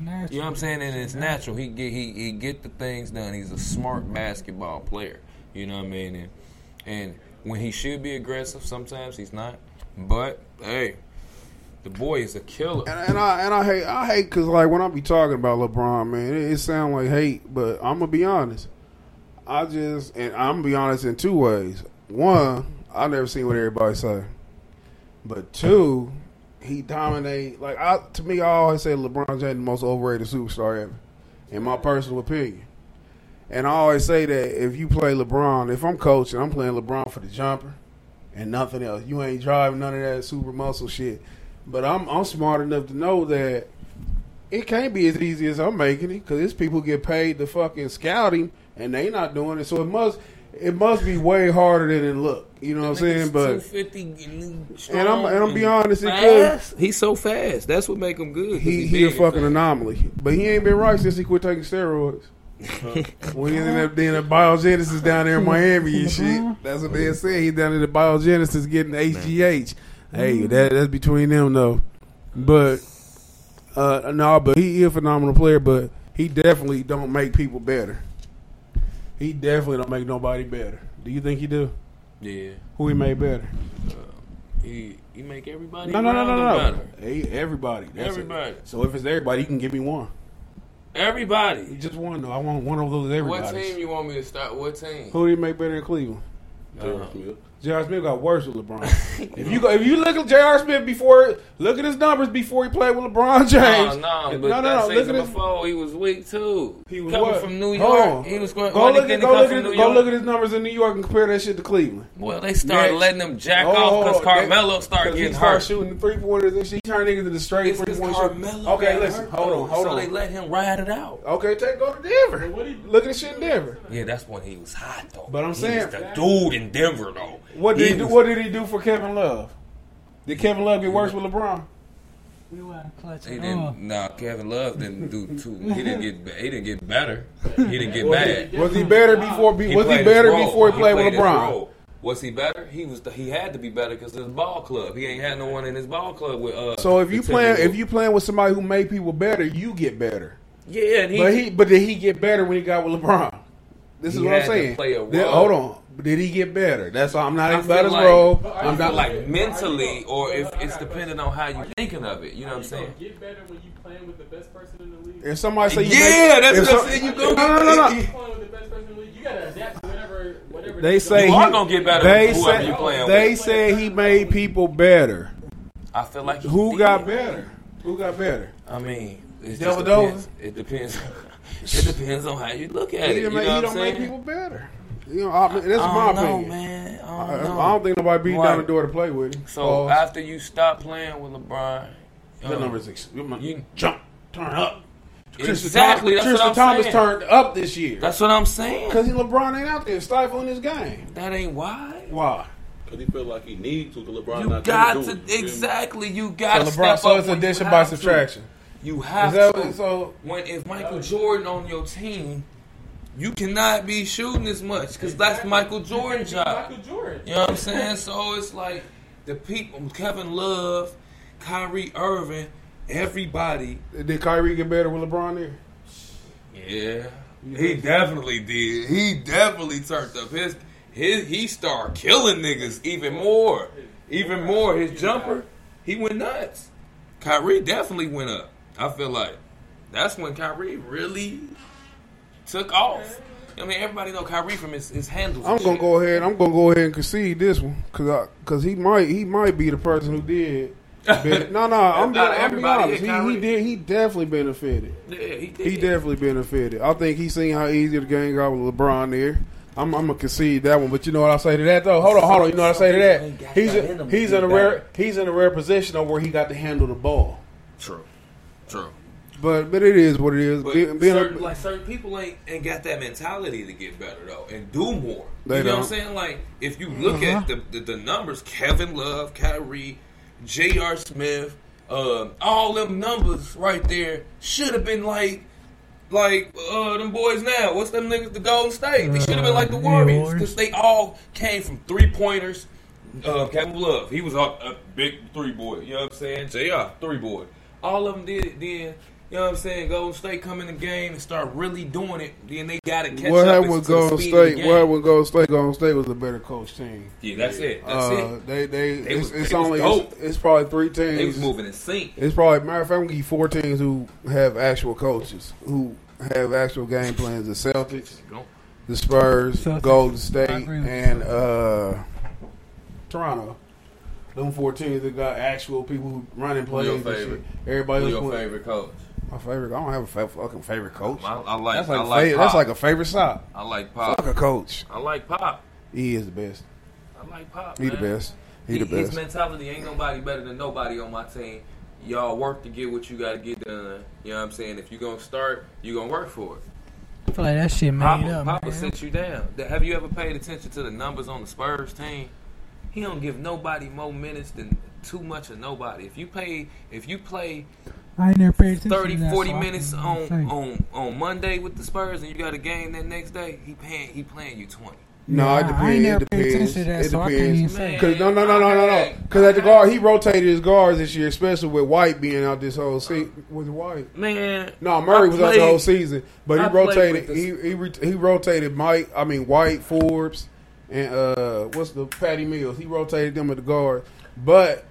You know what I'm saying? And it's natural. He get he, he get the things done. He's a smart basketball player. You know what I mean? And, and when he should be aggressive, sometimes he's not. But hey, the boy is a killer. and, and I and I hate I hate because like when I be talking about LeBron, man, it, it sound like hate, but I'm gonna be honest. I just and I'm gonna be honest in two ways. One, I never seen what everybody say, but two, he dominate. Like I to me, I always say LeBron James the most overrated superstar ever, in my personal opinion. And I always say that if you play LeBron, if I'm coaching, I'm playing LeBron for the jumper and nothing else. You ain't driving none of that super muscle shit. But I'm I'm smart enough to know that it can't be as easy as I'm making it because there's people get paid to fucking scout him and they not doing it. So it must it must be way harder than it look. You know what I'm saying? But 250 and I'm and I'm be honest, it fast. could. He's so fast. That's what make him good. He he he a big and fucking anomaly, but he ain't been right since he quit taking steroids. when he ended up being a Biogenesis down there in Miami and shit. That's what they said. He down at the Biogenesis getting HGH. Hey, that that's between them though. But uh no, but he, is a phenomenal player, but he definitely don't make people better. He definitely don't make nobody better. Do you think he do? Yeah. Who he made better? He he make everybody No, no, no, no, no. better. Hey, everybody. That's it. Everybody. So if it's everybody, he can give me one. Everybody. Just one though. I want one of those everybody. What team you want me to start? What team? Who do you make better in Cleveland? Uh, J.R. Smith got worse with LeBron. if you go, if you look at J.R. Smith before, look at his numbers before he played with LeBron James. No, no, but no, no, that no. Look season at his. before he was weak too. He was coming what? from New York. on. He was going. Go look at go look at go York? look at his numbers in New York and compare that shit to Cleveland. Well, they started Next. letting them jack Oh, off because they- oh, Carmelo started 'cause he getting started hurt. shooting three pointers and shit. He turned niggas into the straight It's three 'cause point Carmelo Okay, listen, hold on, hold on. so they let him ride it out. Okay, take go to Denver. Look at the shit in Denver. Yeah, that's when he was hot though. But I'm saying- was the dude in Denver though. What did he, do? was- What did he do for Kevin Love? Did Kevin Love get worse with LeBron? We weren't clutch He didn't. all. Nah, Kevin Love didn't do too. He didn't get. He didn't get better. He didn't get bad. was he better before- was he played better his role. before he played with his LeBron? Was he better? He was. He had to be better because his ball club. He ain't had no one in his ball club with. Uh, So if you playing if you playing with somebody who made people better, you get better. Yeah, and he- but he but did he get better when he got with LeBron? This is what I'm saying. play a Did- role. hold on, did he get better? That's all. I'm not I even about feel like, role. I I'm not like mentally, or if it's depending on how you're thinking of it. You know what I'm saying? Get better when you playing with the best person in the league. If somebody say you Yeah, make, that's if what I'm saying. You gonna no, no, no, no. You playing with the best person in the league. You gotta adapt to whatever, whatever. They say You he, are gonna get better They with whoever say you playing they with. said he made people better. I feel like he Who did. got better? Who got better? I mean, it Devil just depends. It depends. it depends on how you look at He it. You don't know make, what he I'm don't make people better. You know, I that's I my don't know, opinion. man. I I, don't know. I don't think nobody beat Why? down the door to play with him. So Pause. after you stop playing with LeBron, That uh, number's ex- you jump, turn up. Tristan Exactly. Thompson, That's Tristan what I'm Thompson saying. turned up this year. That's what I'm saying. Because LeBron ain't out there stifling his game. That ain't why. Why? Because he feel like he needs to. Because LeBron You not got gonna to do it. You exactly. You got to So step LeBron, up. so it's addition by have to. subtraction. You have Is that to. what- so- when if Michael Jordan on your team, you cannot be shooting as much because that's Michael Jordan's job. Michael Jordan. You know what I'm saying? So it's like the people, Kevin Love, Kyrie Irving, everybody. Did Kyrie get better with LeBron there? Yeah, he definitely did. He definitely turned up his his. He started killing niggas even more, even more. His jumper, he went nuts. Kyrie definitely went up. I feel like that's when Kyrie really took off. I mean, everybody know Kyrie from his, his handles. I'm gonna shit. go ahead. I'm gonna go ahead and concede this one because because he might he might be the person who did. ben- no, no, I'm, Not being, I'm being honest. He, Kyrie. he did. He definitely benefited. Yeah, he did. He definitely benefited. I think he's seen how easy the game got with LeBron there. I'm, I'm gonna concede that one, but you know what I say to that though. Hold on, hold on. You know what I say to that? He's a, he's in a rare he's in a rare position of where he got to handle the ball. True, true. But but it is what it is. But Being, being certain, a, like certain people ain't ain't got that mentality to get better though and do more. You know what I'm saying? Like if you look Uh-huh. at the, the the numbers, Kevin Love, Kyrie, J.R. Smith, uh, all them numbers right there should have been like. Like uh, them boys now, what's them niggas? The Golden State. They should have been like the Uh, Warriors Warriors. because they all came from three pointers. Uh, Kevin Love, he was a, a big three boy. You know what I'm saying? J.R. three boy. All of them did it. Then you know what I'm saying? Golden State come in the game and start really doing it. Then they got to catch what up happened with to the Golden speed of the State? game. What happened with Golden State? Golden State was a better coach team. Yeah, that's it. That's Uh, it. They they, They it's, was- it's they only dope. it's, it's probably three teams. They was moving in sync. It's probably matter of fact, I'm gonna give four teams who have actual coaches who have actual game plans: the Celtics, the Spurs, Celtics. Golden State, and uh, Toronto. Them four teams that got actual people who running Who plays. your favorite? Everybody Who else your went- favorite coach? My favorite. I don't have a fa- fucking favorite coach. I, I like. that's like, I a like fa- that's like a favorite stop. I like Pop. Fuck a coach. I like Pop. He is the best. I like Pop. He the best. He the best. His best. mentality ain't nobody better than nobody on my team. Y'all work to get what you got to get done. You know what I'm saying? If you gonna start, you gonna work for it. I feel like that shit made Papa, up. Papa man. sent you down. Have you ever paid attention to the numbers on the Spurs team? He don't give nobody more minutes than too much of nobody. If you pay, if you play I ain't never paid attention 30, to that, 40 so minutes on, on on Monday with the Spurs and you got a game that next day, he paying he playing you 20. No, Nah, it I depends. ain't never it paid depends. attention to that, it so depends. Cause no, no, no, no, no, no. Because at the guard, he rotated his guards this year, especially with White being out this whole season. Was it White? Man, No, Murray I was out the whole season, but he I rotated. He he re- he rotated Mike. I mean White, Forbes, and uh, what's the Patty Mills? He rotated them at the guard, but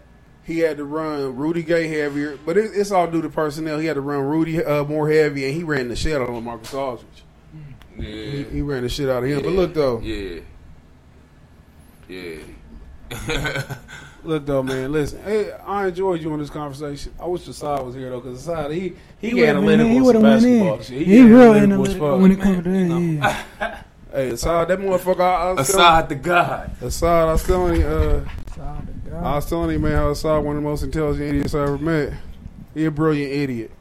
he had to run Rudy Gay heavier. But it, it's all due to personnel. He had to run Rudy uh, more heavy, and he ran the shit out of Marcus Aldridge. Yeah. He, he ran the shit out of him. But look though, Yeah. Yeah. Look though, man. Listen, hey, I enjoyed you on this conversation. I wish Asad was here though, because Asad he he, He would've analytical been- he on would've went in. basketball shit. He get real analytical as analytical when it comes to that. Yeah. Hey, Assad, that motherfucker. I, I was Assad the God. Assad, I was telling you. Uh, Assad the God. I was telling him, man, how Assad one of the most intelligent idiots I ever met. He a brilliant idiot.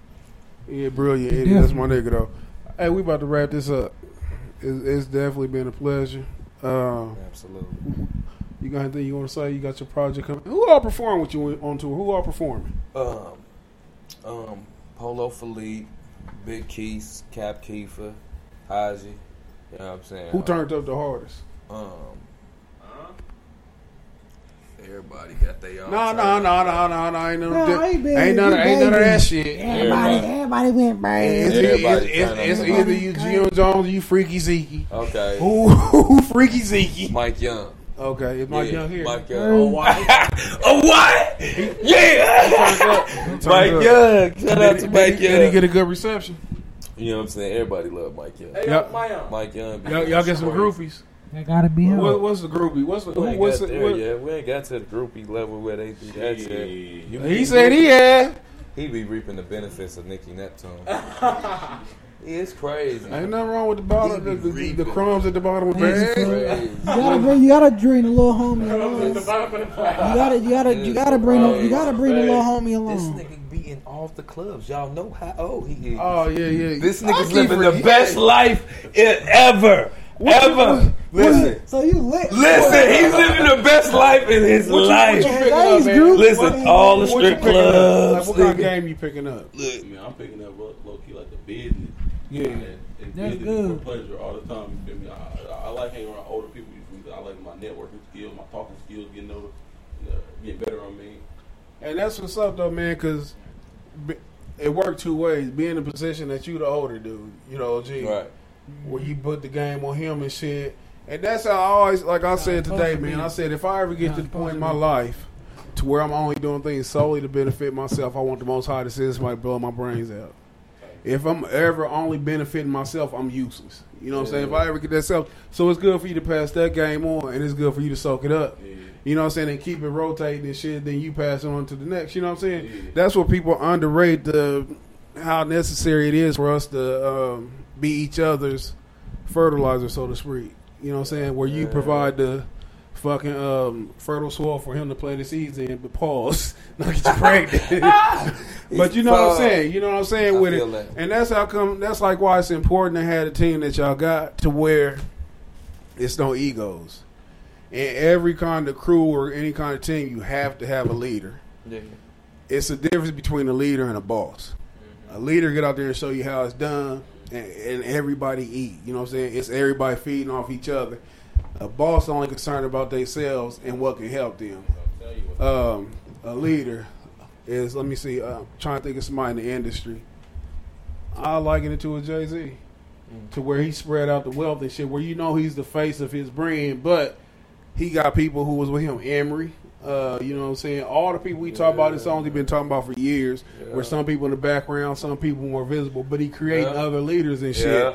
He a brilliant idiot. That's my nigga though. Hey, we about to wrap this up. It's, it's definitely been a pleasure. Uh, Absolutely. you got anything you want to say? You got your project coming. Who all performing with you on tour? Who all performing? Um, Um, Polo Philippe, Big Keith, Cap Kiefer, Haji. You know what I'm saying? Who turned up the hardest? Um, everybody got their own. No, turn. no, no, no, no, no. Ain't none No, of ain't Ain't none, of- ain't none of that shit. Everybody, everybody went It's, bad. it's, Everybody it's, tryna- it's either you Gio Jones or you Freaky Zeke. Okay. Who, who Freaky Zeke? Mike Young. Okay, it's Mike Yeah, Young here. Mike Young. Oh, oh, what? oh, what? Yeah. Turned Mike up. Young. Shout out to Did he- Mike Did he get a good reception? You know what I'm saying? Everybody love Mike Young. Y'all, Mike Young. be y'all, y'all get some crazy. groupies. That gotta be him. What, what's the groupie? What's the, We who, ain't what's got the, there what, yet. We ain't got to the groupie level where they do that shit. You He be- said he had. He be reaping the benefits of Nicky Neptune. it's crazy. Ain't nothing wrong with the bottom. The, the, the, the crumbs at the bottom of the Yes, bag. sir. You gotta bring, you gotta bring the little homie along. You gotta, you gotta, you gotta bring, the, you gotta bring the little homie along. This nigga be in all the clubs. Y'all know how old he is. Oh yeah, yeah. This nigga's living the best life i- ever. Ever. Listen. So you lit? Listen, he's living the best life in his What you, what life. you picking up, man? Listen, all the strip clubs. Like, what kind of game you picking up? I mean, I'm picking up low, low key like the business. Yeah. And, and That's business good. for pleasure all the time. You feel me? I, I, I like hanging around older people. You feel me? I like my networking skills, my talking skills, getting over, uh, getting better on me. And that's what's up though, man, because it worked two ways. Be in the position that you the older dude, you know, G, Right. Where you put the game on him and shit. And that's how I always, like I said today, man. I said if I ever get to the point in my life to where I'm only doing things solely to benefit myself, I want the most high to send somebody to blow my brains out. If I'm ever only benefiting myself, I'm useless. You know what I'm saying? If I ever get that self, so it's good for you to pass that game on, and it's good for you to soak it up. You know what I'm saying? And keep it rotating and shit. Then you pass it on to the next. You know what I'm saying? That's what people underrate the how necessary it is for us to um, be each other's fertilizer, so to speak. You know what I'm saying? Where you provide the fucking um, fertile soil for him to play the seeds in, but pause, not get you pregnant. but you know what I'm saying? You know what I'm saying I with it, that. and that's how come. That's like why it's important to have a team that y'all got to where it's no egos. In every kind of crew or any kind of team, you have to have a leader. Yeah. It's a difference between a leader and a boss. A leader get out there and show you how it's done, and, and everybody eat. You know what I'm saying? It's everybody feeding off each other. A boss only concerned about themselves and what can help them. Um, a leader is let me see. Uh, trying to think of somebody in the industry. I liken it to a Jay Z, to where he spread out the wealth and shit. Where you know he's the face of his brand, but he got people who was with him. Emery, uh, you know what I'm saying? All the people we talk about in songs he been talking about for years. Where some people in the background, some people more visible, but he creating Yeah. other leaders and shit. Yeah.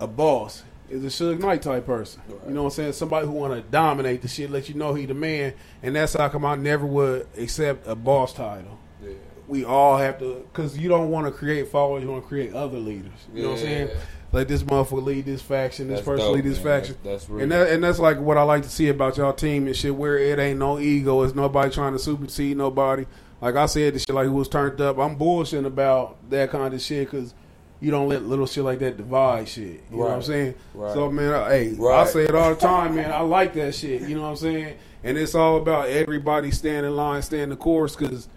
A boss is a Suge Knight type person. You know what I'm saying? Somebody who want to dominate the shit, let you know he the man, and that's how come I never would accept a boss title. Yeah. We all have to, because you don't want to create followers, you want to create other leaders. You know what I'm saying? Yeah. Let this motherfucker lead this faction, this That's person dope, lead this man. faction. That's- that's real. and that, and that's like what I like to see about y'all team and shit, where it ain't no ego, it's nobody trying to supersede nobody. Like I said, the shit like who was turned up. I'm bullshitting about that kind of shit because you don't let little shit like that divide shit. You know what I'm saying? Right. So man, I, hey, I say it all the time, man. I like that shit. You know what I'm saying? And it's all about everybody staying in line, staying the course. Because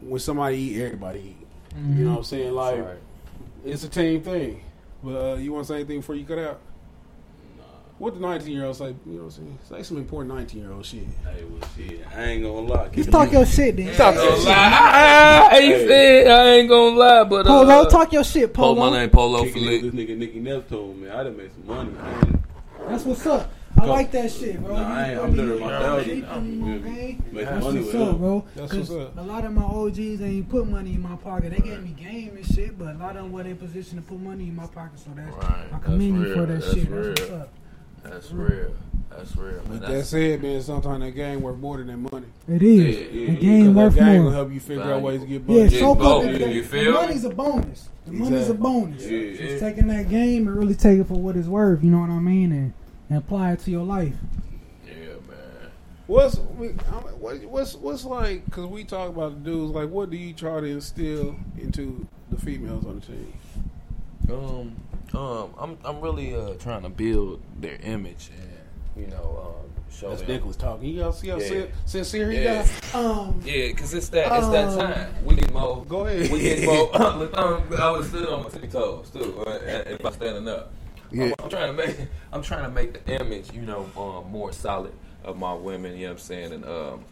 when somebody eat, everybody eat. You know what I'm saying? Like Right. It's a team thing. But uh, you want to say anything before you cut out? What the 19 year old say? You know what I'm saying? Say some important 19 year old shit. Hey, well, shit, I ain't gonna lie. Just talk your shit, then. Talk your shit. I ain't said I ain't gonna lie, but uh, Polo, talk your shit, Polo, Polo. my name Polo Kicking it Philippe. with this nigga Nicky Neptune, man. I done made some money. Man. That's what's up. I like that shit, bro. Nah, I ain't- I'm literally my dog now. Making That's money what's with up, him. bro. That's 'Cause what's up. A lot of my OGs ain't put money in my pocket. They gave me game and shit, but a lot of them were in position to put money in my pocket. So that's Right. I commend That's you for that That's shit. real. That's what's up. That's real. That's real. But Man. that said, man, sometimes that game worth more than that money. It is. Yeah, yeah, the yeah, game 'Cause worth that game more. will help you figure out ways to get money. Yeah, money. so Get up. both, The, you- you the money's a bonus. The money's a bonus. Yeah, Just yeah. taking that game and really take it for what it's worth. You know what I mean? And, and apply it to your life. yeah, man. What's we- I mean, what, what's what's like? Because we talk about the dudes. Like, what do you try to instill into the females on the team? Um, um, I'm I'm really uh trying to build their image and you know, um, show That's them. Nicholas talking. You see how Yeah. sincere he Yeah. got? Um, Yeah, because it's that it's that um, time. We get more. Go ahead. We get more. Um, I would sit on my tippy toes too uh, if I'm standing up. Yeah. I'm, I'm trying to make. I'm trying to make the image, you know, um, more solid of my women. You know what I'm saying, and um,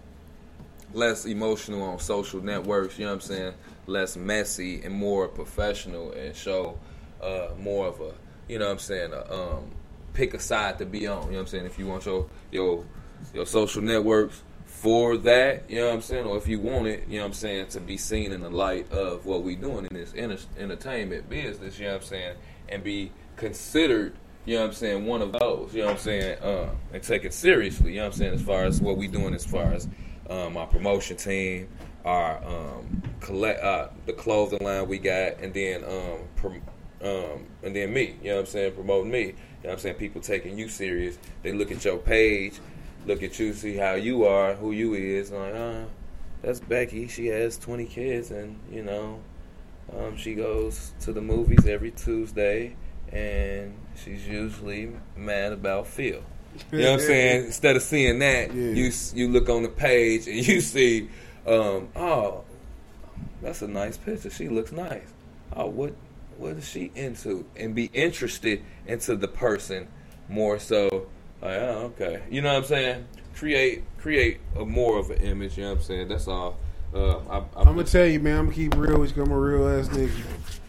less emotional on social networks. You know what I'm saying, less messy and more professional, and show uh, more of a, you know what I'm saying, a, um, pick a side to be on. You know what I'm saying. If you want your your your social networks for that, you know what I'm saying, or if you want it, you know what I'm saying, to be seen in the light of what we doing in this enter- entertainment business, you know what I'm saying, and be considered, you know what I'm saying, one of those, you know what I'm saying, uh, and take it seriously, you know what I'm saying, as far as what we doing as far as um, our promotion team, our um, collect uh, the clothing line we got, and then um, prom- um, and then me, you know what I'm saying, promoting me. You know what I'm saying? People taking you serious. They look at your page, look at you, see how you are, who you is, like, uh, that's Becky. She has 20 kids, and you know, um, she goes to the movies every Tuesday, and she's usually mad about Phil. You know what I'm saying? Instead of seeing that, you you look on the page and you see, um, oh, that's a nice picture. She looks nice. Oh, what what is she into? And be interested into the person more so. Like, oh, okay. You know what I'm saying? Create create a more of an image. You know what I'm saying? That's all. Uh, I, I'm gonna tell you, man. I'm gonna keep real with you. I'm a real ass nigga.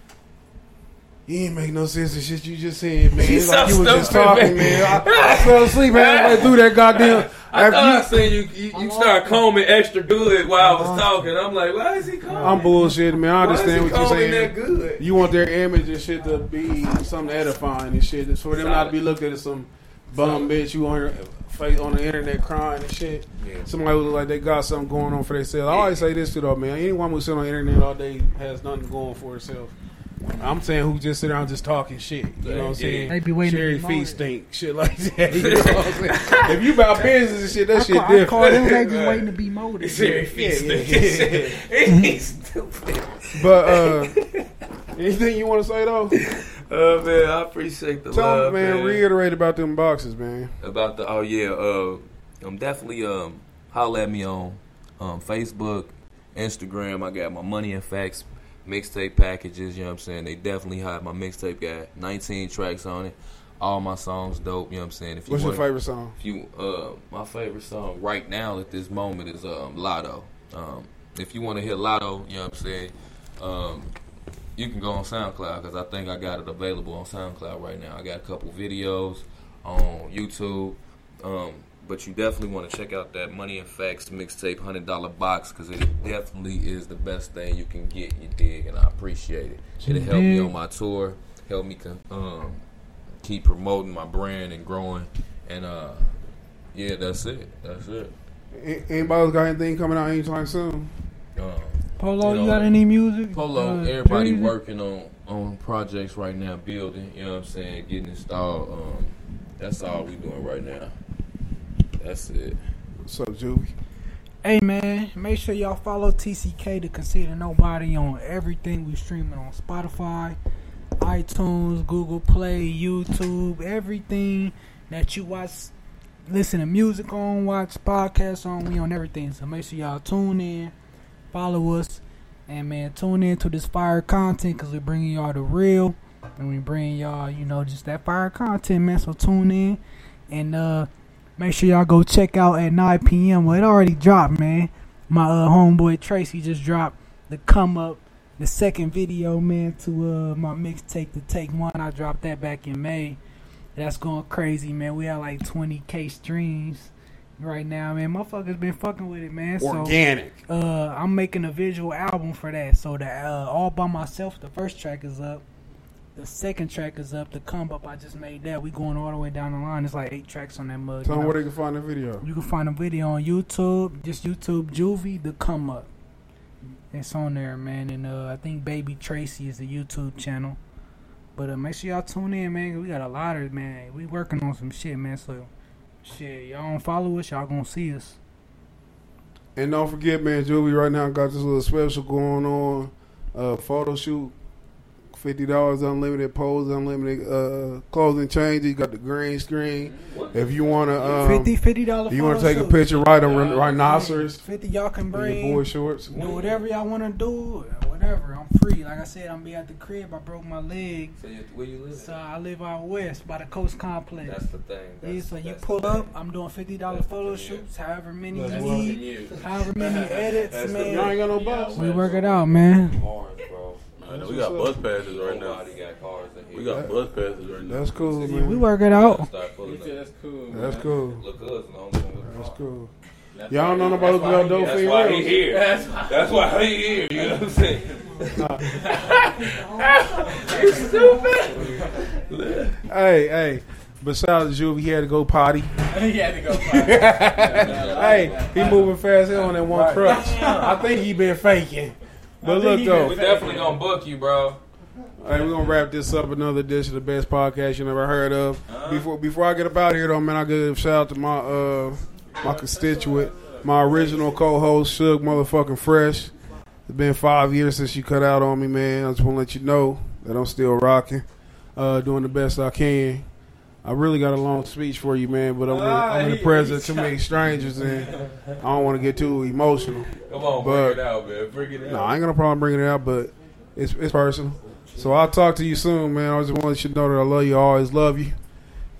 You ain't make no sense of shit you just said, man. You It's so like you was just talking, man. man. I, I fell asleep halfway through that goddamn. I after thought you- I seen you. You, you start combing extra good while I was uh-huh. talking. I'm like, why is he combing? I'm bullshitting, man. I Why is understand he what you're saying. that good? You want their image and shit to be something edifying and shit. It's for them not to be looked at as some bum bitch you on your face on the internet crying and shit. Yeah. Somebody who look like they got something going on for themselves. I always say this to though, man. Anyone who sit on the internet all day has nothing going for herself. I'm saying who just sit around just talking shit. You know what I'm saying? They be waiting to Cherry be feet molded. stink, shit like that. You know what I'm saying? if you about business and shit, that I shit call, I different. call them they just waiting to be molded. Cherry feet stink. He's stupid. But uh, anything you want to say though? Oh man, I appreciate the Tell love, them, man, reiterate about them boxes, man. about the oh yeah uh i'm definitely um holla at me on um facebook instagram i got my money and facts mixtape packages you know what i'm saying? They definitely have my mixtape got 19 tracks on it. All my songs dope you know what i'm saying? If you What's your wanna- favorite song? if you uh my favorite song right now at this moment is um lotto. Um if you want to hear lotto you know what i'm saying? Um you can go on SoundCloud because I think I got it available on SoundCloud right now. I got a couple videos on YouTube, um, but you definitely want to check out that Money and Facts mixtape hundred dollar box because it definitely is the best thing you can get. You dig, and I appreciate it. It'll help me on my tour, help me um, keep promoting my brand and growing, and uh, yeah, that's it. That's it. Anybody else got anything coming out anytime soon? Um, Polo, you, know, got any music? Polo, Uh, everybody Jersey? working on on projects right now, building. You know what I'm saying, getting installed. Um, that's all we doing right now. That's it. What's up, Juvie? Hey man, make sure y'all follow TCK to Conceited Knowbody on everything we streaming on Spotify, iTunes, Google Play, YouTube, everything that you watch, listen to music on, watch podcasts on. We on everything, so make sure y'all tune in, follow us, and man, tune in to this fire content because we're bringing y'all the real, and we bring y'all, you know, just that fire content, man. So tune in, and uh. Make sure y'all go check out at 9 p.m. Well, it already dropped, man. My uh, homeboy Tracy just dropped the come up, the second video, man, to uh, my mixtape, the Take One. I dropped that back in May. That's going crazy, man. We have like 20k streams right now, man. Motherfuckers been fucking with it, man. Organic. So, uh, I'm making a visual album for that. So the uh, all by myself, the first track is up. The second track is up. The come up, I just made that. We going all the way down the line. It's like eight tracks on that mug. Tell them where they can find the video. You can find the video on YouTube. Just YouTube Juvie the come up. It's on there, man. And uh, I think Baby Tracy is the YouTube channel. But uh, make sure y'all tune in, man. We got a lot of man. We working on some shit, man. So shit, y'all don't follow us, y'all gonna see us. And don't forget, man, Juvie right now got this little special going on, uh, photo shoot Fifty dollars unlimited pose, unlimited uh, clothing changes. You got the green screen. If you want to, um, 50 50 dollar. you want to take a picture, right on rhin- rhinoceros. Fifty y'all can in your bring. boy shorts. Do whatever y'all want to do. Whatever. I'm free. Like I said, I'm be at the crib. I broke my leg. So you, where you live? So I live out west by the Coast Complex. That's the thing. yeah, That's- so you pull up. I'm doing fifty dollar photo shoots. However many you need. However many edits, man. Y'all ain't got no bus. We work it out, man. Cars, bro. I know we got bus passes right now. Nobody got cars in here. We got bus passes right now. That's cool, Yeah, man. we work it out. Start pulling up. That's cool. That's cool. Look, us, no, no, That's cool. That's Y'all don't know he- nobody that's who why got dope he- for That's your why he here. That's why he here. You know what I'm saying? you stupid. Hey, hey. Besides Juvie, he had to go potty. he had to go. hey, he moving fast hell on that one crutch. I think he been faking. But look though, we're definitely gonna book you, bro. Hey, we're gonna wrap this up. Another edition of the best podcast you never heard of. Before before I get up out of here, though, man, I give a shout out to my uh my constituent, my original co-host, Suge Motherfucking Fresh. It's been five years since you cut out on me, man. I just want to let you know that I'm still rocking, uh, doing the best I can. I really got a long speech for you, man, but I'm, in- I'm in the presence of too many strangers, and I don't want to get too emotional. Come on, But- bring it out, man. Bring it out. No, I ain't got no problem bringing it out, but it's it's personal. So I'll talk to you soon, man. I just want you to know that I love you. I always love you,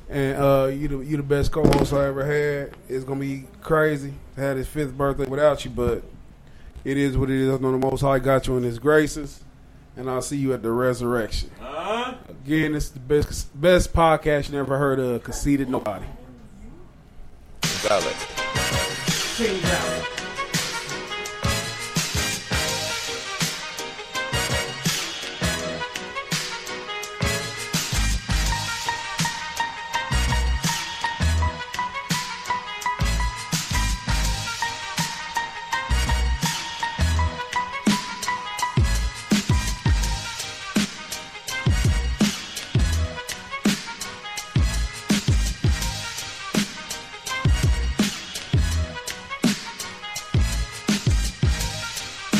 and uh, you the you the best co-host I ever had. It's gonna be crazy to have his fifth birthday without you, but it is what it is. I know the Most High got you in His graces, and I'll see you at the resurrection. Again, it's the best best podcast you ever heard of. Conceited Knowbody. Valid. King Valor.